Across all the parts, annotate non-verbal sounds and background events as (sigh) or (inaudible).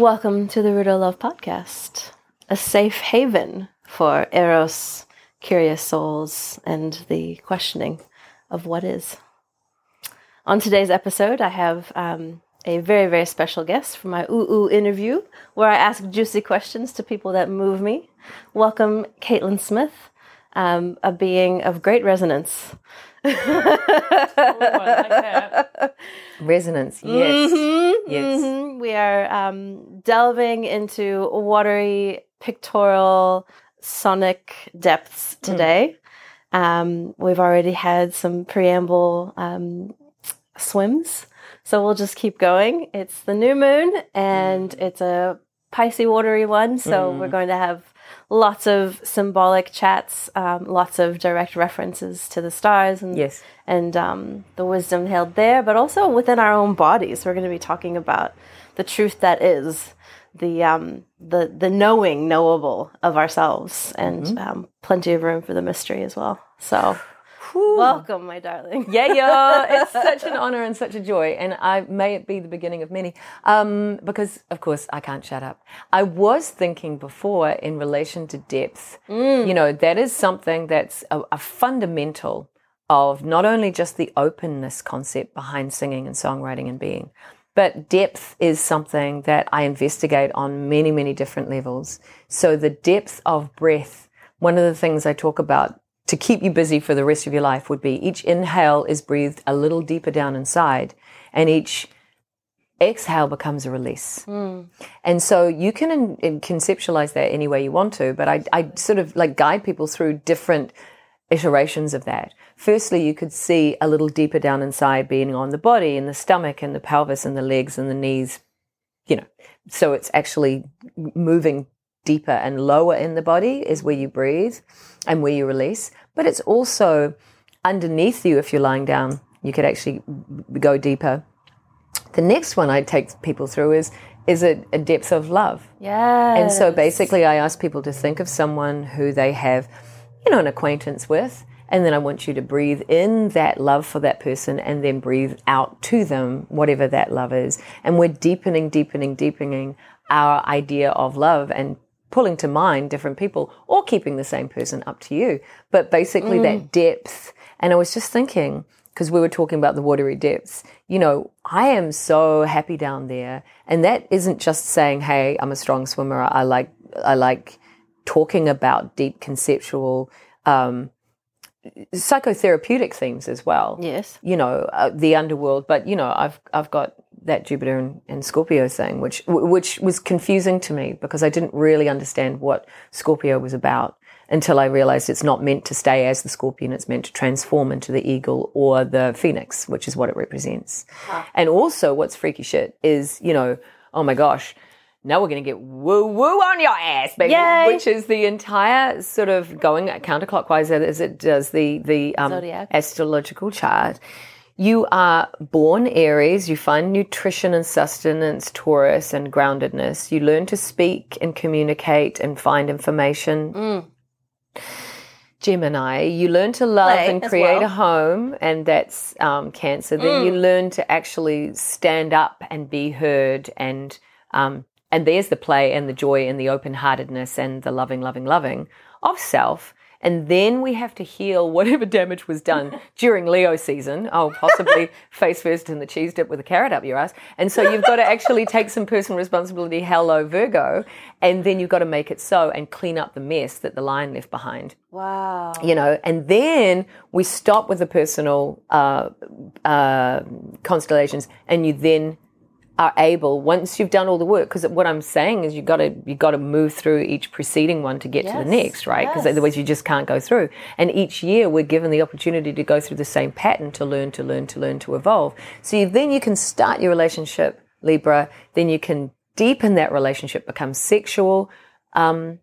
Welcome to the Rudo Love Podcast, a safe haven for Eros, curious souls, and the questioning of what is. On today's episode, I have um, a very, very special guest for my Ooh Ooh interview, where I ask juicy questions to people that move me. Welcome, Caitlin Smith, um, a being of great resonance. Resonance, yes. Mm-hmm, Yes. mhm. We are um, delving into watery, pictorial, sonic depths today. Um, we've already had some preamble um, swims, so we'll just keep going. It's the new moon, and it's a Pisces watery one, so we're going to have lots of symbolic chats, um, lots of direct references to the stars and Yes. and um, the wisdom held there, but also within our own bodies. We're going to be talking about the truth that is the um, the the knowing knowable of ourselves, and um, plenty of room for the mystery as well. So, welcome, my darling. Yeah, yeah. (laughs) It's such an honor and such a joy. And I may it be the beginning of many. Um, because of course I can't shut up. I was thinking before in relation to depth, you know, that is something that's a, a fundamental of not only just the openness concept behind singing and songwriting and being, but depth is something that I investigate on many, many different levels. So the depth of breath, one of the things I talk about to keep you busy for the rest of your life would be each inhale is breathed a little deeper down inside and each exhale becomes a release. Hmm. And so you can in, in conceptualize that any way you want to, but I, I sort of like guide people through different iterations of that. Firstly, you could see a little deeper down inside being on the body and the stomach and the pelvis and the legs and the knees, you know. So it's actually moving deeper and lower in the body is where you breathe and where you release. But it's also underneath you if you're lying down. You could actually go deeper. The next one I take people through is is a, a depth of love. Yeah. And so basically, I ask people to think of someone who they have, you know, an acquaintance with. And then I want you to breathe in that love for that person and then breathe out to them, whatever that love is. And we're deepening, deepening, deepening our idea of love and pulling to mind different people or keeping the same person up to you. But basically, that depth. And I was just thinking, because we were talking about the watery depths, you know, I am so happy down there. And that isn't just saying, hey, I'm a strong swimmer. I like, I like talking about deep conceptual, um, psychotherapeutic themes as well. yes. You know, uh, the underworld, but you know, I've, I've got that Jupiter and, and Scorpio thing, which, which was confusing to me because I didn't really understand what Scorpio was about until I realized it's not meant to stay as the scorpion, it's meant to transform into the eagle or the phoenix, which is what it represents. And also, what's freaky shit is, you know, oh my gosh, now we're going to get woo woo on your ass, baby, Yay. which is the entire sort of going counterclockwise as it does the, the um, astrological chart. You are born Aries, you find nutrition and sustenance, Taurus, and groundedness. You learn to speak and communicate and find information. Gemini, you learn to love Play and create well. a home, and that's um, Cancer. Then you learn to actually stand up and be heard, and um, and there's the play and the joy and the open heartedness and the loving, loving, loving of self. And then we have to heal whatever damage was done (laughs) during Leo season. Oh, possibly (laughs) face first in the cheese dip with a carrot up your ass. And so you've got to actually take some personal responsibility. Hello, Virgo. And then you've got to make it so and clean up the mess that the lion left behind Wow. you know, and then we stop with the personal uh, uh, constellations, and you then are able once you've done all the work. Because what I'm saying is you've got to you've got to move through each preceding one to get to the next, right? Because yes. otherwise you just can't go through. And each year we're given the opportunity to go through the same pattern to learn, to learn, to learn, to evolve. So you, then you can start your relationship, Libra. Then you can deepen that relationship, become sexual. Um,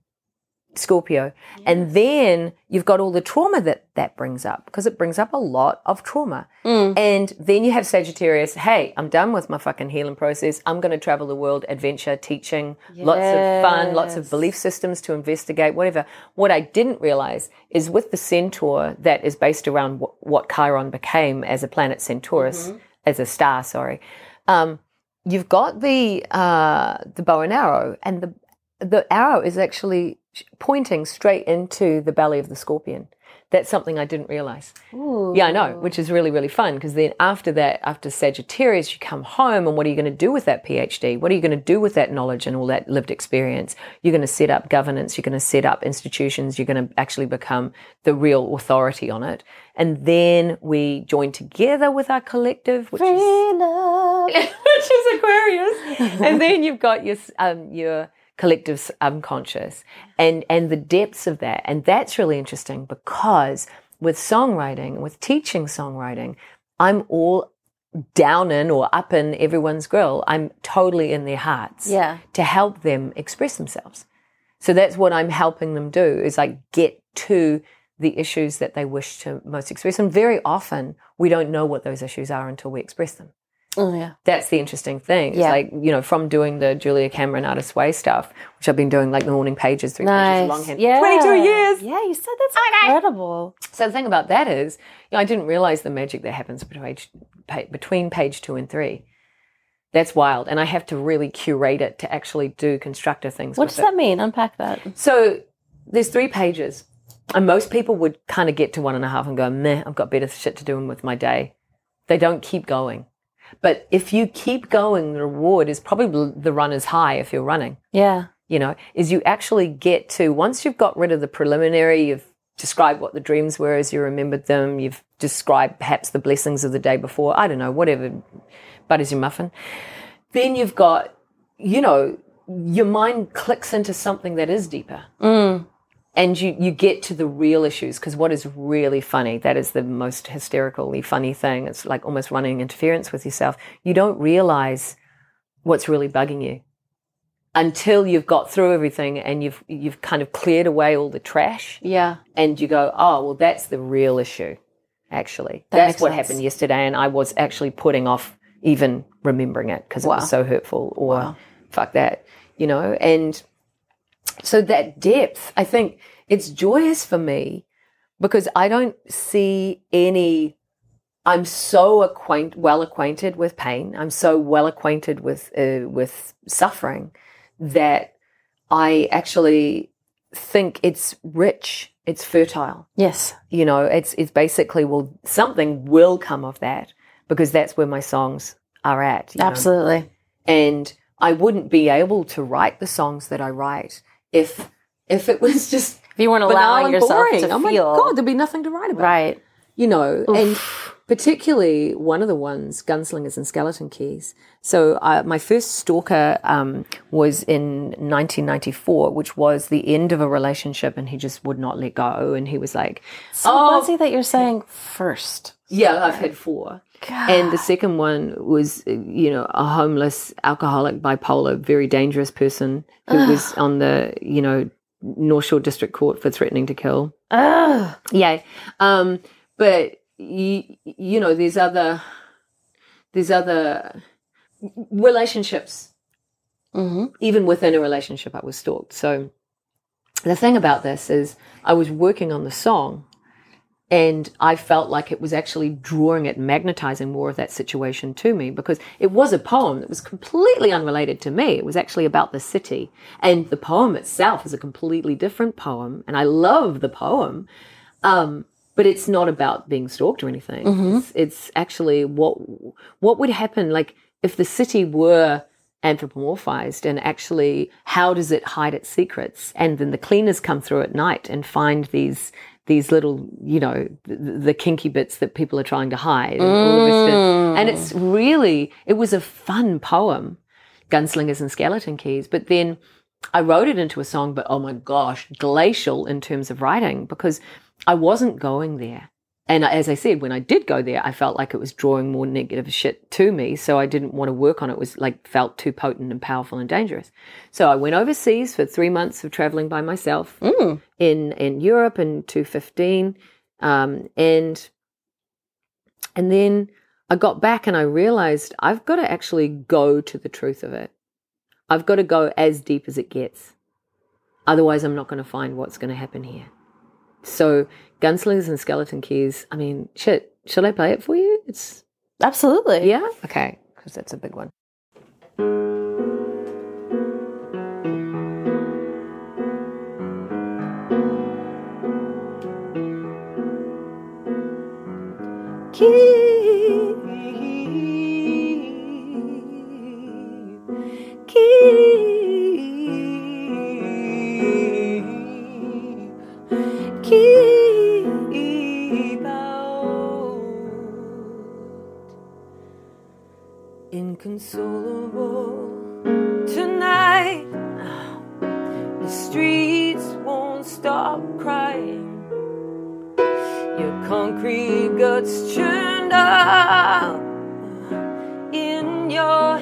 Scorpio. And then you've got all the trauma that that brings up because it brings up a lot of trauma. And then you have Sagittarius, hey, I'm done with my fucking healing process. I'm going to travel the world, adventure, teaching, lots of fun, lots of belief systems to investigate, whatever. What I didn't realize is with the centaur that is based around what, what Chiron became as a planet Centaurus, as a star, sorry. Um, you've got the uh, the bow and arrow, and the the arrow is actually pointing straight into the belly of the scorpion. That's something I didn't realize. Ooh. Yeah, I know, which is really, really fun because then after that, after Sagittarius, you come home and what are you going to do with that PhD? What are you going to do with that knowledge and all that lived experience? You're going to set up governance, you're going to set up institutions, you're going to actually become the real authority on it. And then we join together with our collective, which is (laughs) which is Aquarius. and then you've got your um, your collective unconscious and and the depths of that. And that's really interesting because with songwriting, with teaching songwriting, I'm all down in or up in everyone's grill. I'm totally in their hearts Yeah. to help them express themselves. So that's what I'm helping them do is like get to the issues that they wish to most express. And very often we don't know what those issues are until we express them Oh yeah. that's the interesting thing. It's Yeah. like, you know, from doing the Julia Cameron Artist Way stuff, which I've been doing like the morning pages, three pages Nice. of longhand. Yeah. 22 years. Yeah, you said that's incredible. So the thing about that is, you know, I didn't realize the magic that happens between page, between page two and three. That's wild. And I have to really curate it to actually do constructive things. What does it. that mean? Unpack that. So there's three pages, and most people would kind of get to one and a half and go, meh, I've got better shit to do with my day. They don't keep going. But if you keep going, the reward is probably the runner's high if you're running, Yeah. you know, is you actually get to, once you've got rid of the preliminary, you've described what the dreams were as you remembered them, you've described perhaps the blessings of the day before, I don't know, whatever, butter's your muffin. Then you've got, you know, your mind clicks into something that is deeper Mm. And you you get to the real issues because what is really funny that is the most hysterically funny thing it's like almost running interference with yourself you don't realize what's really bugging you until you've got through everything and you've you've kind of cleared away all the trash Yeah. and you go oh well that's the real issue actually That that's what sense. happened yesterday and i was actually putting off even remembering it because it was so hurtful or Wow. fuck that you know and so that depth i think it's joyous for me because i don't see any i'm so acquaint well acquainted with pain i'm so well acquainted with uh, with suffering that i actually think it's rich it's fertile Yes. you know it's it's basically well something will come of that because that's where my songs are at you know? Absolutely. and I wouldn't be able to write the songs that I write if if it was just If you weren't allowing yourself boring. to oh my god, there'd be nothing to write about. right. You know, and particularly one of the ones, Gunslingers and Skeleton Keys. So uh, my first stalker um, was in 1994, which was the end of a relationship, and he just would not let go. And he was like, So Oh. buzzy that you're saying first. Yeah, I've had four. And the second one was, uh, you know, a homeless, alcoholic, bipolar, very dangerous person who was on the, you know, North Shore District Court for threatening to kill. Ugh. Yeah. Um, but, you, you know, there's other, there's other relationships. hmm Even within a relationship, I was stalked. So the thing about this is I was working on the song and I felt like it was actually drawing it, magnetizing more of that situation to me because it was a poem that was completely unrelated to me. It was actually about the city. And the poem itself is a completely different poem. And I love the poem. Um, but it's not about being stalked or anything. It's, it's actually what what would happen like if the city were anthropomorphized and actually how does it hide its secrets and then the cleaners come through at night and find these these little you know the, the kinky bits that people are trying to hide and all of it. and it's mm. really it was a fun poem gunslingers and skeleton keys but then I wrote it into a song, but oh my gosh, glacial in terms of writing because I wasn't going there. And as I said, when I did go there, I felt like it was drawing more negative shit to me. So I didn't want to work on it. It was like felt too potent and powerful and dangerous. So I went overseas for three months of traveling by myself Mm. in in Europe in 2015, um, and and then I got back and I realized I've got to actually go to the truth of it. I've got to go as deep as it gets. Otherwise, I'm not going to find what's going to happen here. So, Gunslingers and Skeleton Keys. I mean, shit, should I play it for you? It's absolutely yeah. Okay, because that's a big one. Keep, keep. keep Inconsolable tonight, the streets won't stop crying. Your concrete guts churned up in your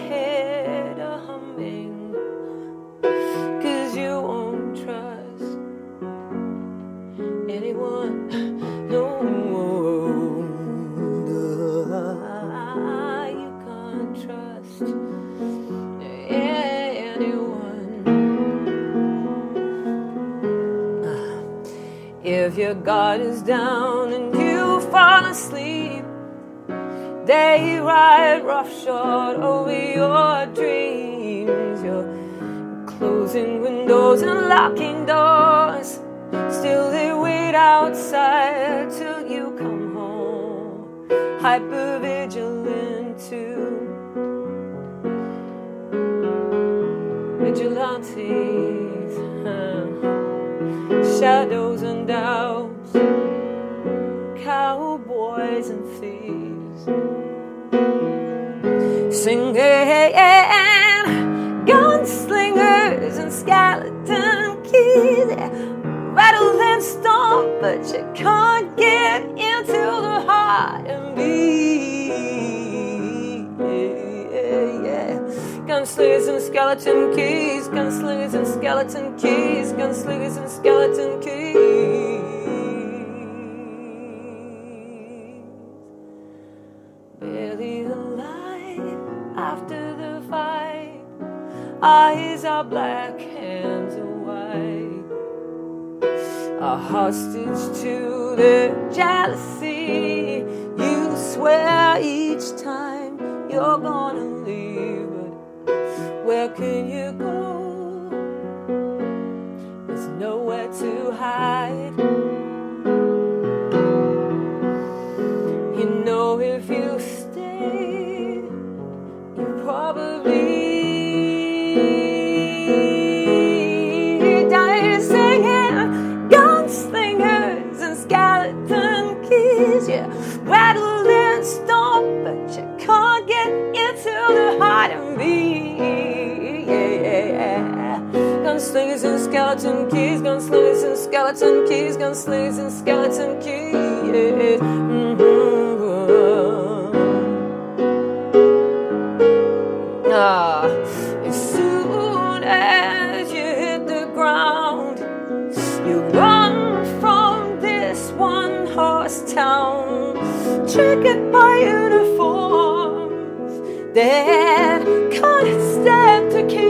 guard is down and you fall asleep, they ride roughshod over your dreams. You're closing windows and locking doors. Still, they wait outside till you come home. Hyper vigilant too. Vigilantes, huh? shadows singing gunslingers and skeleton keys, rattle and stomp, but you can't get into the heart and beat. Gunslingers and skeleton keys, gunslingers and skeleton keys, gunslingers and skeleton eyes are black, hands are white. A hostage to their jealousy. You swear each time you're gonna leave, but where can you go? There's nowhere to hide. Gunslingers and skeleton keys, gunslingers and skeleton keys, gunslingers and skeleton keys. Mhm. Ah, as soon as you hit the ground, you run from this one horse town, triggered by uniforms that can't stand to keep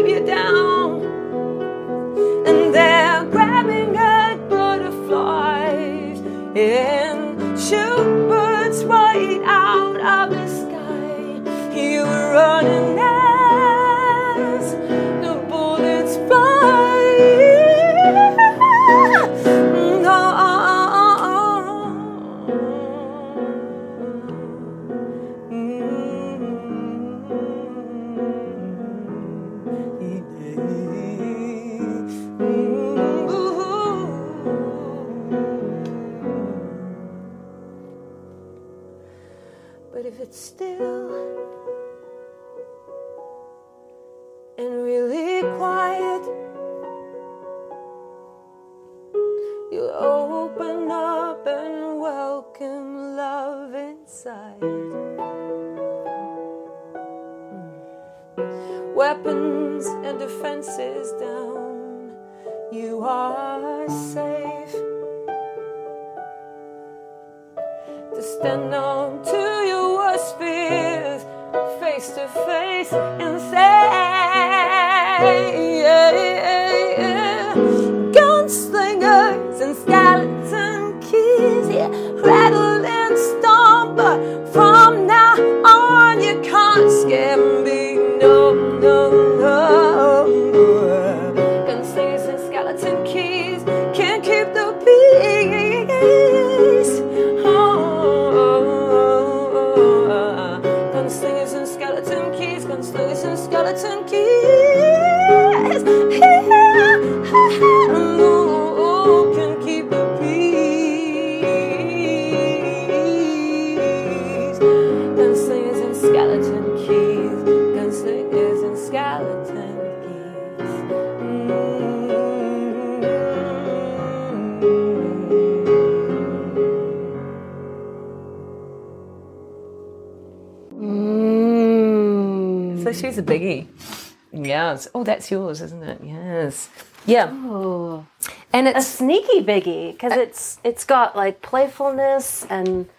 that's yours, isn't it? Yes. Yeah. Ooh. And it's a sneaky biggie because it's it's got like playfulness and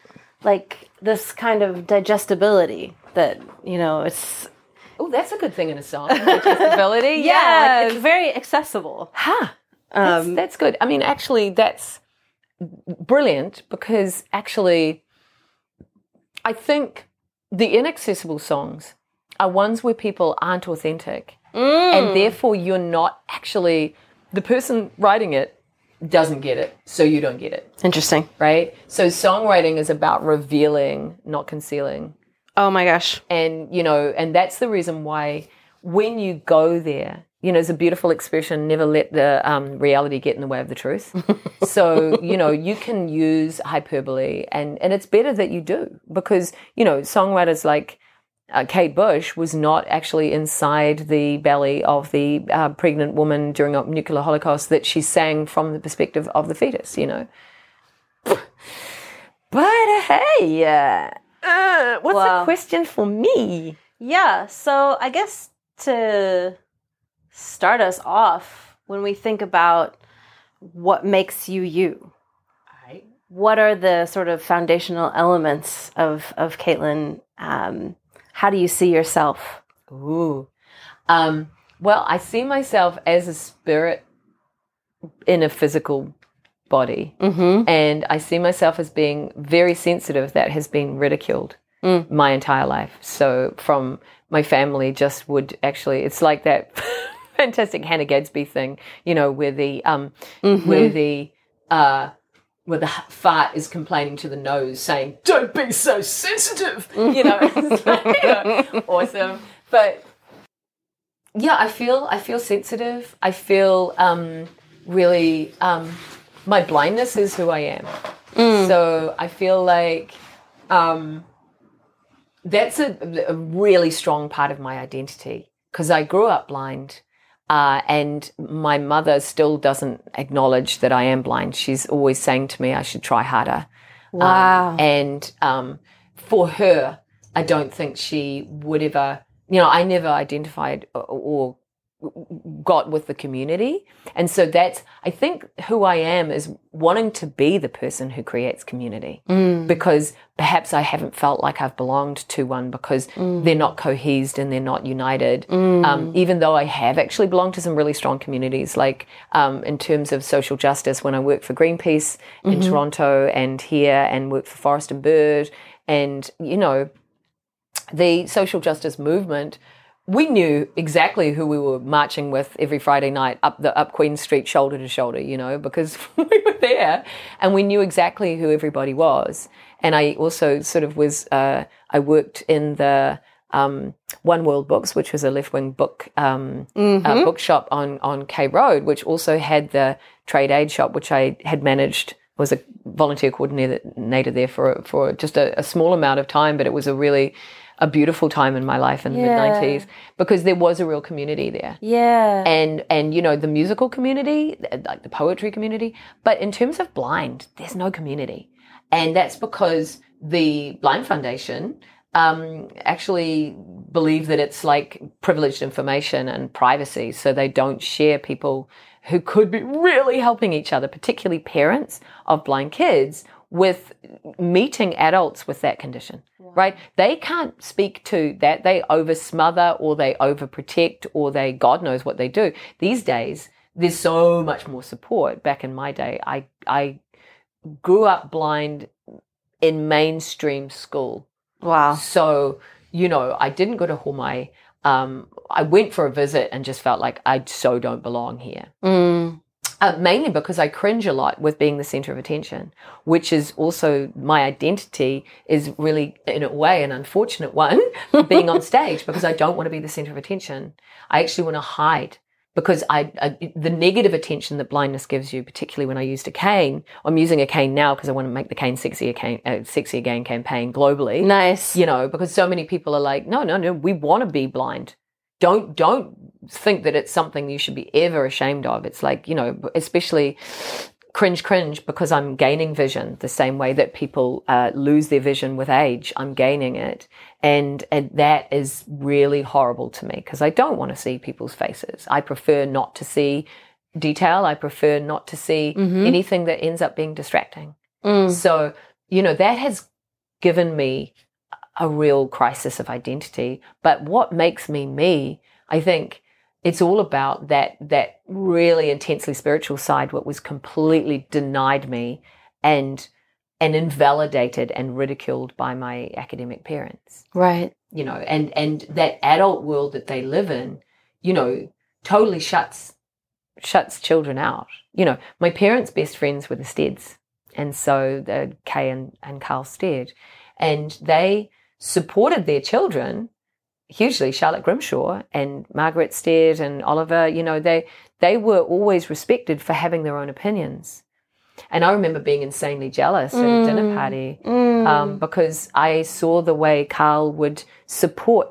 like this kind of digestibility that you know it's oh, that's a good thing in a song. Digestibility. yeah (laughs) yeah. like, it's very accessible. Huh. That's, Um, that's good. I mean, actually, that's brilliant because actually, I think the inaccessible songs are ones where people aren't authentic. And therefore, you're not actually, the person writing it doesn't get it, so you don't get it, Interesting. right? So, songwriting is about revealing, not concealing Oh my gosh. and you know and that's the reason why when you go there you know it's a beautiful expression never let the um, reality get in the way of the truth (laughs) so you know you can use hyperbole and and it's better that you do because you know songwriters like uh, Kate Bush was not actually inside the belly of the uh, pregnant woman during a nuclear holocaust that she sang from the perspective of the fetus you know (sighs) but uh, hey uh, uh, what's Wow. a question for me Yeah. So I guess to start us off, when we think about what makes you you, what are the sort of foundational elements of of Caitlin? Um, how do you see yourself? Ooh. Um, well, I see myself as a spirit in a physical body. Mm-hmm. And I see myself as being very sensitive that has been ridiculed Mm. my entire life. So from my family just would actually it's like that (laughs) fantastic Hannah Gadsby thing, you know, where the um Mm-hmm. where the uh where the fart is complaining to the nose saying, Don't be so sensitive (laughs) You know, you know, (laughs) awesome. But yeah, I feel I feel sensitive. I feel um really um my blindness is who I am. So I feel like um, that's a, a really strong part of my identity because I grew up blind. Uh, and my mother still doesn't acknowledge that I am blind. She's always saying to me I should try harder. Wow. Um, and um, for her, I don't think she would ever, you know, I never identified or, or got with the community. And so that's, I think who I am is wanting to be the person who creates community because perhaps I haven't felt like I've belonged to one because they're not cohesed and they're not united. Um, even though I have actually belonged to some really strong communities, like um, in terms of social justice, when I worked for Greenpeace in Toronto and here and worked for Forest and Bird. And, you know, the social justice movement, we knew exactly who we were marching with every Friday night up the up Queen Street, shoulder to shoulder, you know, because (laughs) we were there and we knew exactly who everybody was. And I also sort of was, uh, I worked in the um, One World Books, which was a left wing book um, uh, bookshop on on K Road, which also had the trade aid shop, which I had managed. Was a volunteer coordinator there for for just a, a small amount of time, but it was a really a beautiful time in my life in the mid nineties because there was a real community there. Yeah. and and you know the musical community like the poetry community but in terms of blind there's no community. And that's because the blind foundation um, actually believe that it's like privileged information and privacy so they don't share people who could be really helping each other particularly parents of blind kids with meeting adults with that condition right? They can't speak to that. They over smother or they overprotect or they god knows what they do. These days there's so much more support. Back in my day i i grew up blind in mainstream school. Wow. so you know i didn't go to Homai. um i went for a visit and just felt like i so don't belong here. Mm. Uh, mainly because I cringe a lot with being the center of attention, which is also my identity is really, in a way, an unfortunate one, (laughs) being on stage because I don't want to be the center of attention. I actually want to hide because I, I the negative attention that blindness gives you, particularly when I used a cane. I'm using a cane now because I want to make the cane sexy again, uh, sexy again campaign globally Nice. you know because so many people are like no no no we want to be blind don't don't think that it's something you should be ever ashamed of it's like you know especially cringe, cringe because I'm gaining vision the same way that people uh, lose their vision with age. I'm gaining it. And, and that is really horrible to me because I don't want to see people's faces. I prefer not to see detail. I prefer not to see anything that ends up being distracting. So, you know, that has given me a real crisis of identity. But what makes me me, I think it's all about that that really intensely spiritual side what was completely denied me and and invalidated and ridiculed by my academic parents Right. you know and and that adult world that they live in you know totally shuts shuts children out you know my parents best friends were the steads and so the kay and, and karl stead and they supported their children hugely charlotte grimshaw and margaret stead and oliver you know they they were always respected for having their own opinions and i remember being insanely jealous at a dinner party Mm. um, because I saw the way Karl would support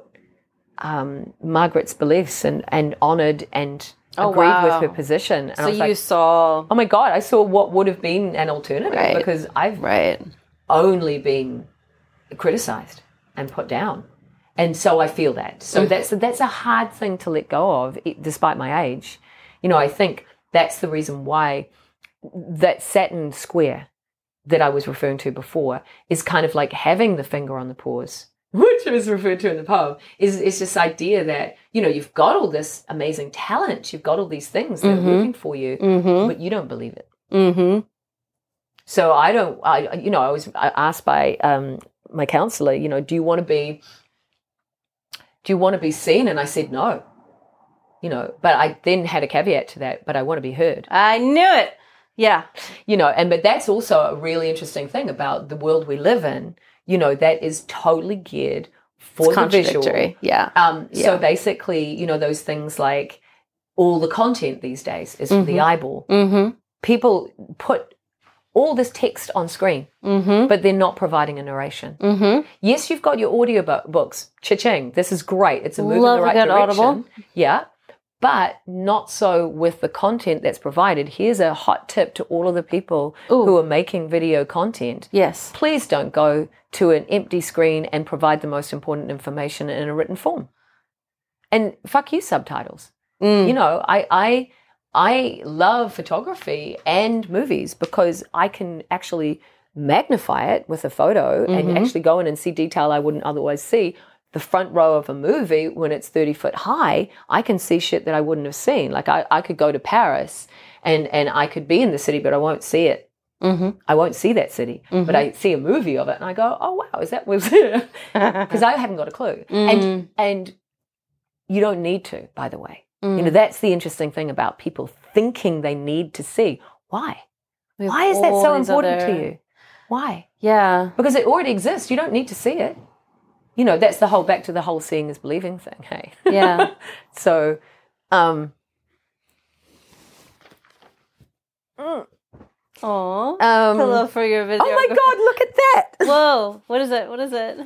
um, Margaret's beliefs and, and honoured and Oh, agreed wow. with her position. And I so you like, saw. oh my God, I saw what would have been an alternative Right. because I've Right. only been criticised and put down. And so I feel that. So that's that's a hard thing to let go of, despite my age. You know, I think that's the reason why that Saturn square that I was referring to before is kind of like having the finger on the pause, (laughs) which is referred to in the poem, is, is this idea that, you know, you've got all this amazing talent, you've got all these things that Mhm. are working for you, Mm-hmm. but you don't believe it. Mm-hmm. So I don't, I, you know, I was asked by um, my counselor, you know, do you want to be, do you want to be seen? And I said no, you know, but I then had a caveat to that, but I want to be heard, I knew it. Yeah. you know, and but that's also a really interesting thing about the world we live in, you know, that is totally geared for It's the visual. Yeah. Um, Yeah. So basically, you know, those things like all the content these days is for the eyeball. Mm-hmm. People put all this text on screen, Mm-hmm. but they're not providing a narration. Mm-hmm. Yes, you've got your audio books. Cha-ching. This is great. It's a move Love in the right direction. Audible. Yeah. But not so with the content that's provided. Here's a hot tip to all of the people Ooh. who are making video content. Yes. Please don't go to an empty screen and provide the most important information in a written form. And fuck you, subtitles. Mm. You know, I, I, I love photography and movies because I can actually magnify it with a photo Mm-hmm. and actually go in and see detail I wouldn't otherwise see. The front row of a movie, when it's 30 foot high, I can see shit that I wouldn't have seen. Like I, I could go to Paris and, and I could be in the city, but I won't see it. Mm-hmm. I won't see that city, but I see a movie of it and I go, oh wow, is that was (laughs) (laughs) because I haven't got a clue. Mm. And and you don't need to, by the way. You Mm. know, that's the interesting thing about people thinking they need to see. Why? We Why is that so important other- to you? Why? Yeah. Because it already exists. You don't need to see it. You know, that's the whole back to the whole seeing is believing thing, hey. Yeah. (laughs) so um Aw. um Hello for your video. Oh my god, look at that. Whoa. What is it? What is it?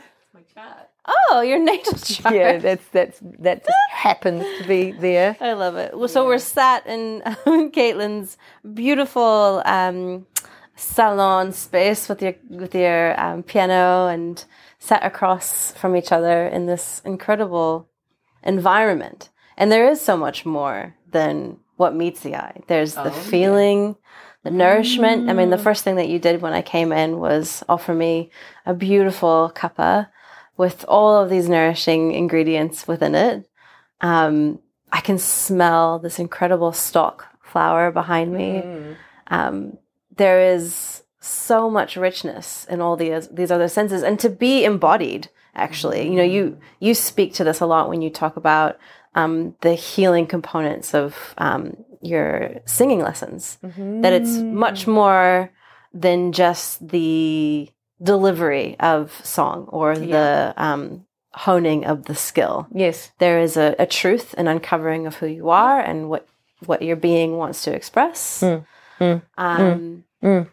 Oh, your (laughs) natal chart. yeah, that's that's that just (laughs) happens to be there. I love it. Well, So we're sat (laughs) in Caitlin's beautiful um, salon space with your with your um, piano and sat across from each other in this incredible environment. And there is so much more than what meets the eye. There's the feeling, the nourishment. I mean, the first thing that you did when I came in was offer me a beautiful cuppa with all of these nourishing ingredients within it. Um, I can smell this incredible stock flower behind me. Um, there is so much richness in all these these other senses, and to be embodied. Actually, you know, you you speak to this a lot when you talk about um, the healing components of um, your singing lessons. That it's much more than just the delivery of song or the um, honing of the skill. Yes. there is a, a truth and uncovering of who you are and what what your being wants to express. Mm, mm, um, mm.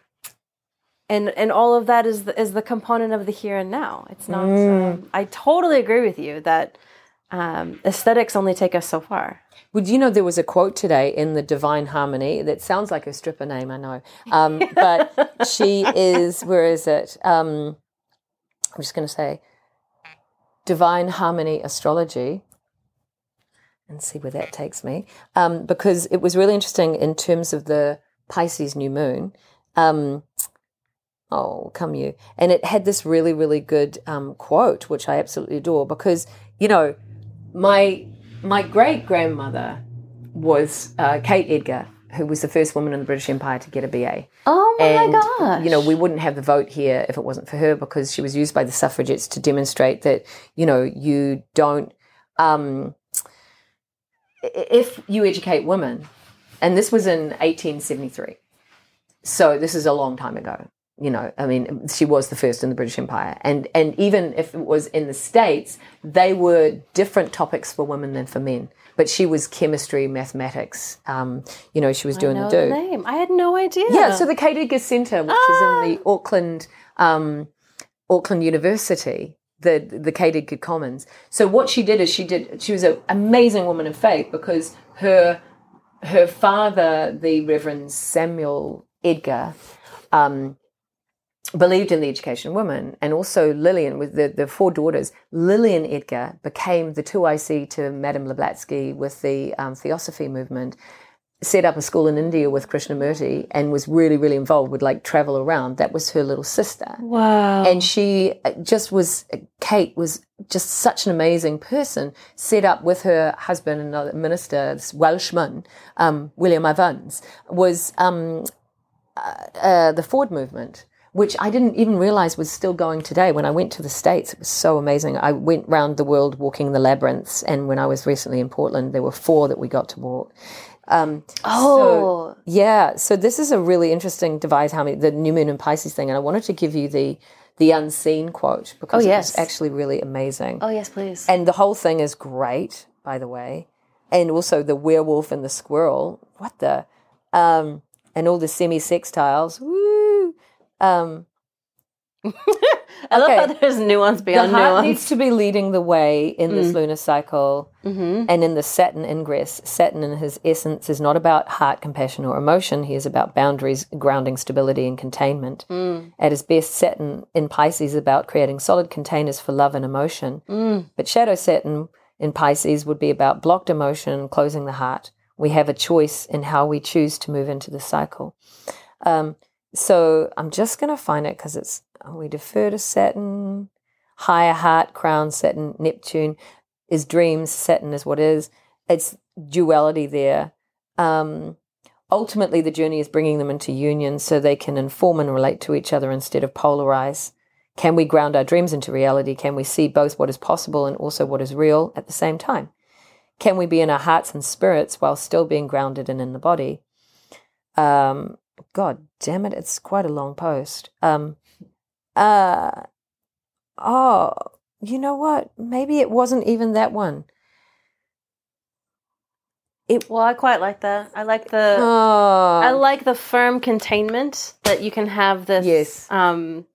and and all of that is the, is the component of the here and now. It's not Mm. um, i totally agree with you that um, aesthetics only take us so far. Would you know there was a quote today in the Divine Harmony that sounds like a stripper name, I know, um, but she is. Where is it? Um, I'm just going to say Divine Harmony Astrology, and see where that takes me, um, because it was really interesting in terms of the Pisces new moon. Um, oh, come you! And it had this really, really good um, quote, which I absolutely adore, because you know my my great grandmother was uh, Kate Edgar, who was the first woman in the British Empire to get a BA. Oh my and gosh! you know we wouldn't have the vote here if it wasn't for her because she was used by the suffragettes to demonstrate that you know you don't um, if you educate women, and this was in 1873, so this is a long time ago. You know, I mean, she was the first in the British Empire, and and even if it was in the states, they were different topics for women than for men. But she was chemistry, mathematics. Um, you know, she was doing the the do. name. I had no idea. Yeah, so the Edgar Centre, which is in the Ah. Auckland um, Auckland University, the the Edgar Commons. So what she did is she did she was an amazing woman of faith because her her father, the Reverend Samuel Edgar, um, believed in the education of women, and also Lillian with the, the four daughters. Lillian Edgar became the 2IC to Madame Blavatsky with the um, Theosophy movement set up a school in India with Krishnamurti and was really, really involved, would like travel around. That was her little sister. wow. And she uh, just was, Kate was just such an amazing person, set up with her husband, another minister, this Welshman, um, William Evans, was um, uh, uh, the Forward movement. Which I didn't even realize was still going today. When I went to the States, it was so amazing. I went round the world walking the labyrinths, and when I was recently in Portland, there were four that we got to walk. Um, oh, yeah, so this is a really interesting device, how many the new moon and Pisces thing, and I wanted to give you the the unseen quote because Oh, yes. was actually really amazing. oh yes, please. And the whole thing is great, by the way. And also the werewolf and the squirrel. What the um and all the semi sextiles. Woo. Um (laughs) I love okay. how there's nuance beyond the heart nuance. needs to be leading the way in this lunar cycle Mm-hmm. and in the Saturn ingress. Saturn, in his essence, is not about heart, compassion, or emotion. He is about boundaries, grounding, stability, and containment. Mm. At his best, Saturn in Pisces is about creating solid containers for love and emotion. Mm. But Shadow Saturn in Pisces would be about blocked emotion, closing the heart. We have a choice in how we choose to move into the cycle. Um, so I'm just going to find it because it's we defer to Saturn, higher heart, crown, Saturn, Neptune is dreams, Saturn is what is. It's duality there. Um, ultimately, the journey is bringing them into union so they can inform and relate to each other instead of polarize. Can we ground our dreams into reality? Can we see both what is possible and also what is real at the same time? Can we be in our hearts and spirits while still being grounded and in the body? Um, God damn it, it's quite a long post. Um, uh, oh, you know what? Maybe it wasn't even that one. It, well, I quite like that. I like the Oh, I like the firm containment that you can have this Yes. um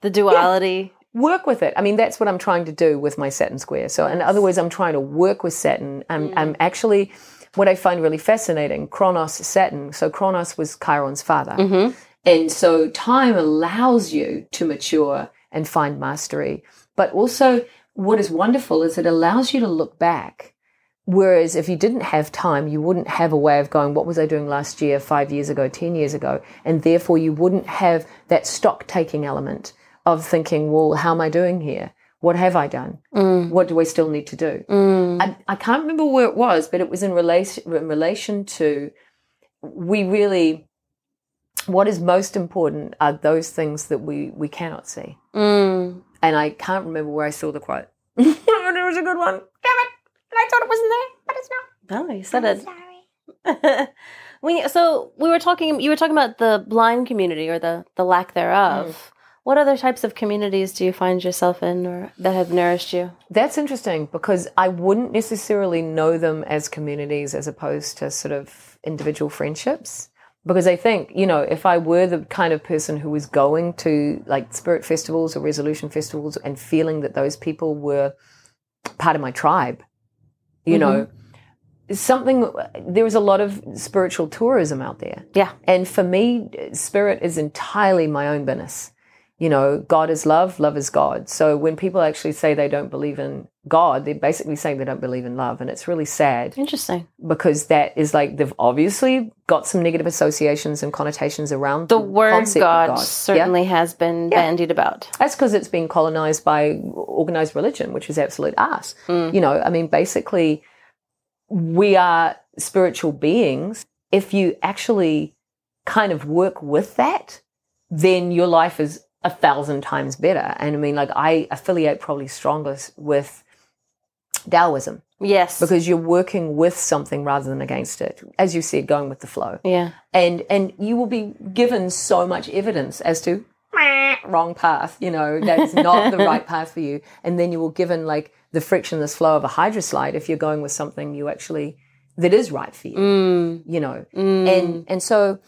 the duality. work with it. I mean, that's what I'm trying to do with my Saturn square. So, in other words, I'm trying to work with Saturn. I'm, I'm actually, what I find really fascinating, Kronos, Saturn. So, Kronos was Chiron's father. Mm-hmm. And so, time allows you to mature and find mastery. But also, what is wonderful is it allows you to look back. Whereas if you didn't have time, you wouldn't have a way of going, what was I doing last year, five years ago, 10 years ago? And therefore, you wouldn't have that stock taking element of thinking, well, how am I doing here? What have I done? Mm. What do I still need to do? Mm. I, I can't remember where it was, but it was in relation, in relation to we really, what is most important are those things that we, we cannot see. Mm. And I can't remember where I saw the quote. (laughs) it was a good one. Damn it. And I thought it wasn't there, but it's not. Oh, you said it. Sorry. (laughs) we so we were talking you were talking about the blind community or the the lack thereof. Mm. What other types of communities do you find yourself in or that have nourished you? That's interesting because I wouldn't necessarily know them as communities as opposed to sort of individual friendships. Because I think, you know, if I were the kind of person who was going to like spirit festivals or resolution festivals and feeling that those people were part of my tribe. You know, mm-hmm. something. There is a lot of spiritual tourism out there. Yeah. And for me, spirit is entirely my own business. You know, God is love, love is God. So when people actually say they don't believe in God, they're basically saying they don't believe in love. And it's really sad Interesting. because that is like they've obviously got some negative associations and connotations around The word concept God, of Yeah? certainly has been bandied about. That's because it's been colonized by organized religion, which is absolute ass. Mm. You know, I mean, basically, we are spiritual beings. If you actually kind of work with that, then your life is a thousand times better. And I mean, like, I affiliate probably strongest with Taoism Yes. because you're working with something rather than against it. As you said, going with the flow yeah. and and you will be given so much evidence as to (laughs) wrong path you know that is not the right (laughs) path for you and then you will given like the frictionless flow of a hydroslide if you're going with something you actually that is right for you Mm. you know and and so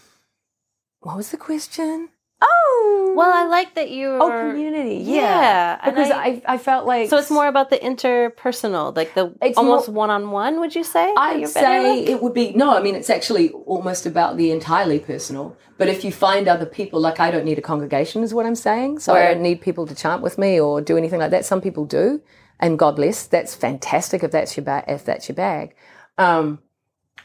what was the question oh Well, I like that you oh community Yeah, yeah, because I- I, I felt like So it's more about the interpersonal, like the It's almost one on one. Would you say? I'd say it would be no. I mean, it's actually almost about the entirely personal. But if you find other people, like I don't need a congregation, is what I'm saying. So I don't need people to chant with me or do anything like that. Some people do, and God bless. That's fantastic if that's your bag. If that's your bag, um,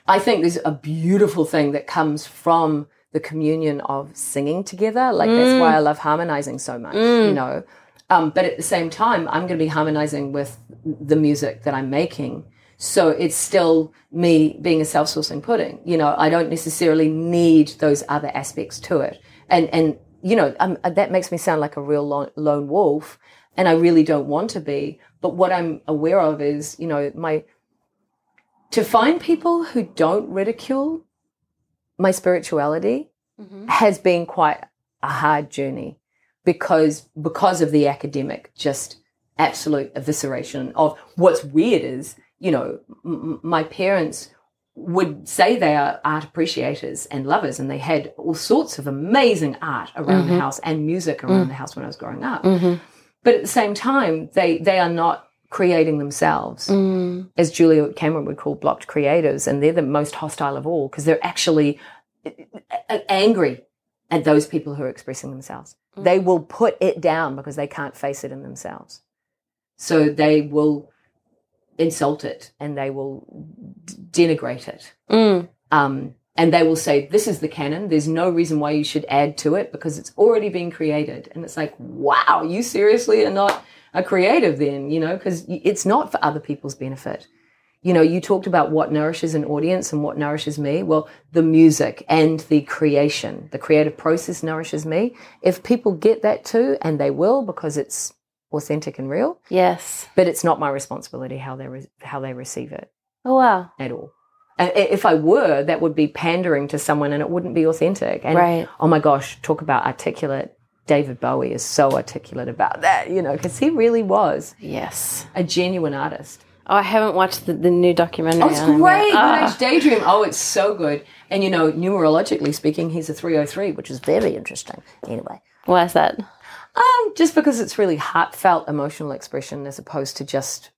I think there's a beautiful thing that comes from the communion of singing together. Like that's why I love harmonizing so much. You know. Um, but at the same time, I'm going to be harmonizing with the music that I'm making. So it's still me being a self-sourcing pudding. You know, I don't necessarily need those other aspects to it. And, and, you know, um, that makes me sound like a real lone, lone wolf. And I really don't want to be. But what I'm aware of is, you know, my, to find people who don't ridicule my spirituality mm-hmm. has been quite a hard journey because because of the academic just absolute evisceration of what's weird is you know m- my parents would say they are art appreciators and lovers and they had all sorts of amazing art around the mm-hmm. house and music around mm. the house when I was growing up. Mm-hmm. But at the same time they they are not creating themselves as Julia Cameron would call blocked creatives and they're the most hostile of all because they're actually uh, angry at those people who are expressing themselves. They will put it down because they can't face it in themselves. So they will insult it and they will denigrate it. Mm. Um, and they will say, This is the canon. There's no reason why you should add to it because it's already been created. And it's like, wow, you seriously are not a creative then, you know, because it's not for other people's benefit you know, you talked about what nourishes an audience and what nourishes me. Well, the music and the creation, the creative process nourishes me. If people get that too, and they will because it's authentic and real, Yes. but it's not my responsibility how they re- how they receive it Oh wow. at all. If I were, that would be pandering to someone, and it wouldn't be authentic. And Right. oh my gosh, talk about articulate. David Bowie is so articulate about that, you know, because he really was Yes. a genuine artist. Oh, I haven't watched the, the new documentary. Oh, it's great. Ah. Daydream. Oh, it's so good. And you know, numerologically speaking, he's a 303, which is very interesting. Anyway. Why is that? Um, just because it's really heartfelt emotional expression as opposed to just,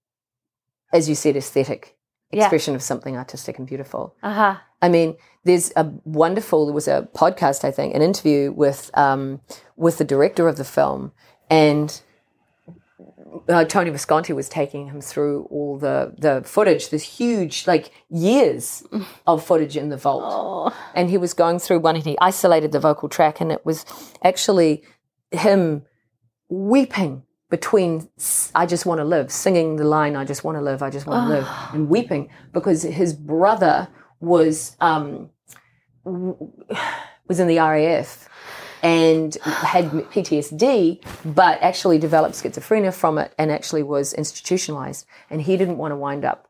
as you said, aesthetic Yeah. expression of something artistic and beautiful. Aha. I mean, there's a wonderful. There was a podcast, I think, an interview with um, with the director of the film, and uh, Tony Visconti was taking him through all the the footage. This huge, like years (laughs) of footage in the vault, Oh. and he was going through one, and he isolated the vocal track, and it was actually him weeping between I just want to live, singing the line I just want to live, I just want to live, and weeping because his brother was um, w- was in the RAF and had PTSD, but actually developed schizophrenia from it and actually was institutionalized. And he didn't want to wind up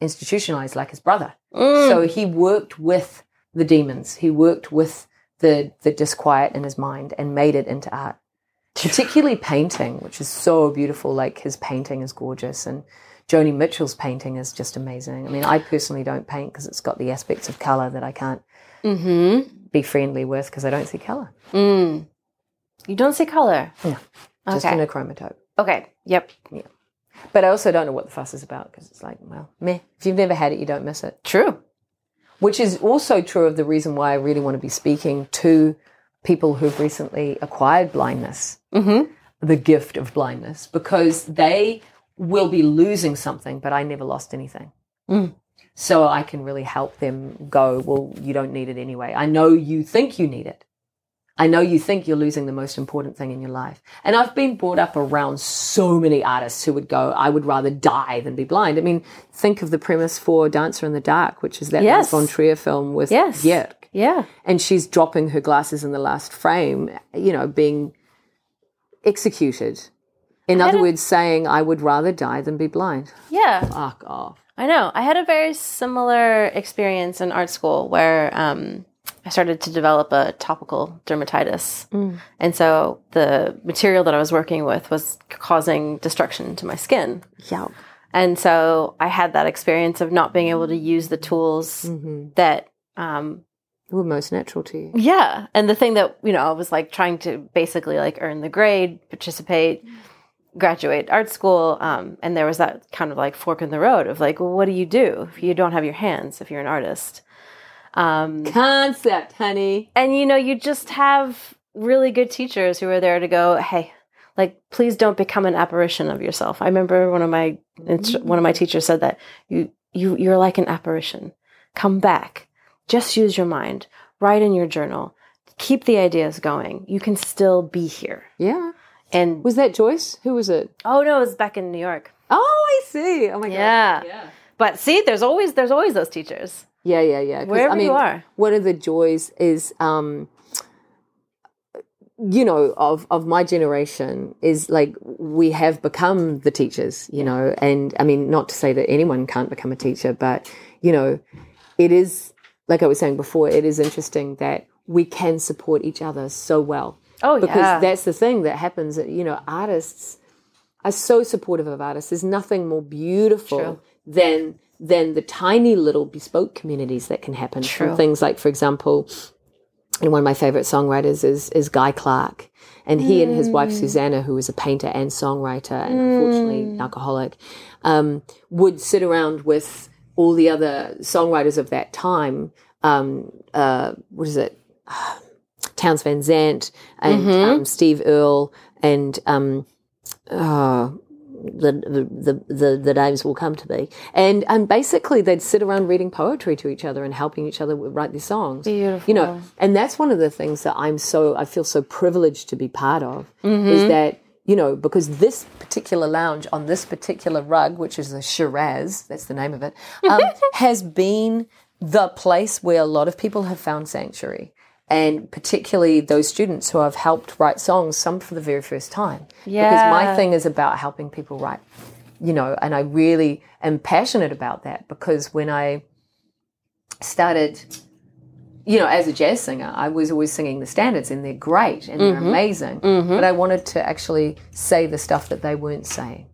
institutionalized like his brother. So he worked with the demons. He worked with the the disquiet in his mind and made it into art. Particularly painting, which is so beautiful. Like his painting is gorgeous, and Joni Mitchell's painting is just amazing. I mean, I personally don't paint because it's got the aspects of color that I can't Mm-hmm. Be friendly with because I don't see color. Mm. You don't see color. No, just Okay. in a chromatope. Okay. Yep. Yeah. But I also don't know what the fuss is about because it's like, well, meh. If you've never had it, you don't miss it. True. Which is also true of the reason why I really want to be speaking to people who've recently acquired blindness, Mm-hmm. the gift of blindness, because they will be losing something, but I never lost anything. Mm. So I can really help them go, well, you don't need it anyway. I know you think you need it. I know you think you're losing the most important thing in your life. And I've been brought up around so many artists who would go, I would rather die than be blind. I mean, think of the premise for Dancer in the Dark, which is that Yes. Von Trier film with Yes. Yeah. And she's dropping her glasses in the last frame, you know, being executed. In other words, saying, I would rather die than be blind. Yeah. Fuck off. I know. I had a very similar experience in art school where um, I started to develop a topical dermatitis. And so the material that I was working with was causing destruction to my skin. Yeah. And so I had that experience of not being able to use the tools that, um, Were most natural to you. yeah. And the thing that, you know, I was like trying to basically like earn the grade, participate, graduate art school. Um, and there was that kind of like fork in the road of like, well, what do you do if you don't have your hands, if you're an artist? Um, Concept, honey. and you know, you just have really good teachers who are there to go, hey, like, please don't become an apparition of yourself. I remember one of my instru- one of my teachers said that you you you're like an apparition. Come back. Just use your mind. Write in your journal. Keep the ideas going. You can still be here. Yeah. And Was that Joyce? Who was it? oh no, it was back in New York. Oh, I see. Oh my Yeah. god. Yeah. But see, there's always there's always those teachers. Yeah, yeah, yeah. 'Cause, Wherever I mean, you are. One of the joys is, um, you know, of of my generation is like we have become the teachers, you know, and I mean, not to say that anyone can't become a teacher, but you know, it is like I was saying before, it is interesting that we can support each other so well Oh yeah. because yeah. that's the thing that happens. You know, artists are so supportive of artists. There's nothing more beautiful True. than than the tiny little bespoke communities that can happen True. from things like, for example, and one of my favorite songwriters is is Guy Clark, and he and his Mm. wife Susanna, who was a painter and songwriter, and unfortunately alcoholic, um, would sit around with all the other songwriters of that time. Um, uh, what is it? Townes Van Zandt and Mm-hmm. um, Steve Earle and um, uh, the, the the the names will come to me. And and basically they'd sit around reading poetry to each other and helping each other write these songs. Beautiful. You know, and that's one of the things that I'm so I feel so privileged to be part of is that you know because this particular lounge on this particular rug, which is the Shiraz, that's the name of it, um, (laughs) has been the place where a lot of people have found sanctuary. And particularly those students who have helped write songs, some for the very first time. Yeah. Because my thing is about helping people write, you know, and I really am passionate about that because when I started, you know, as a jazz singer, I was always singing the standards and they're great and they're mm-hmm. amazing. Mm-hmm. But I wanted to actually say the stuff that they weren't saying.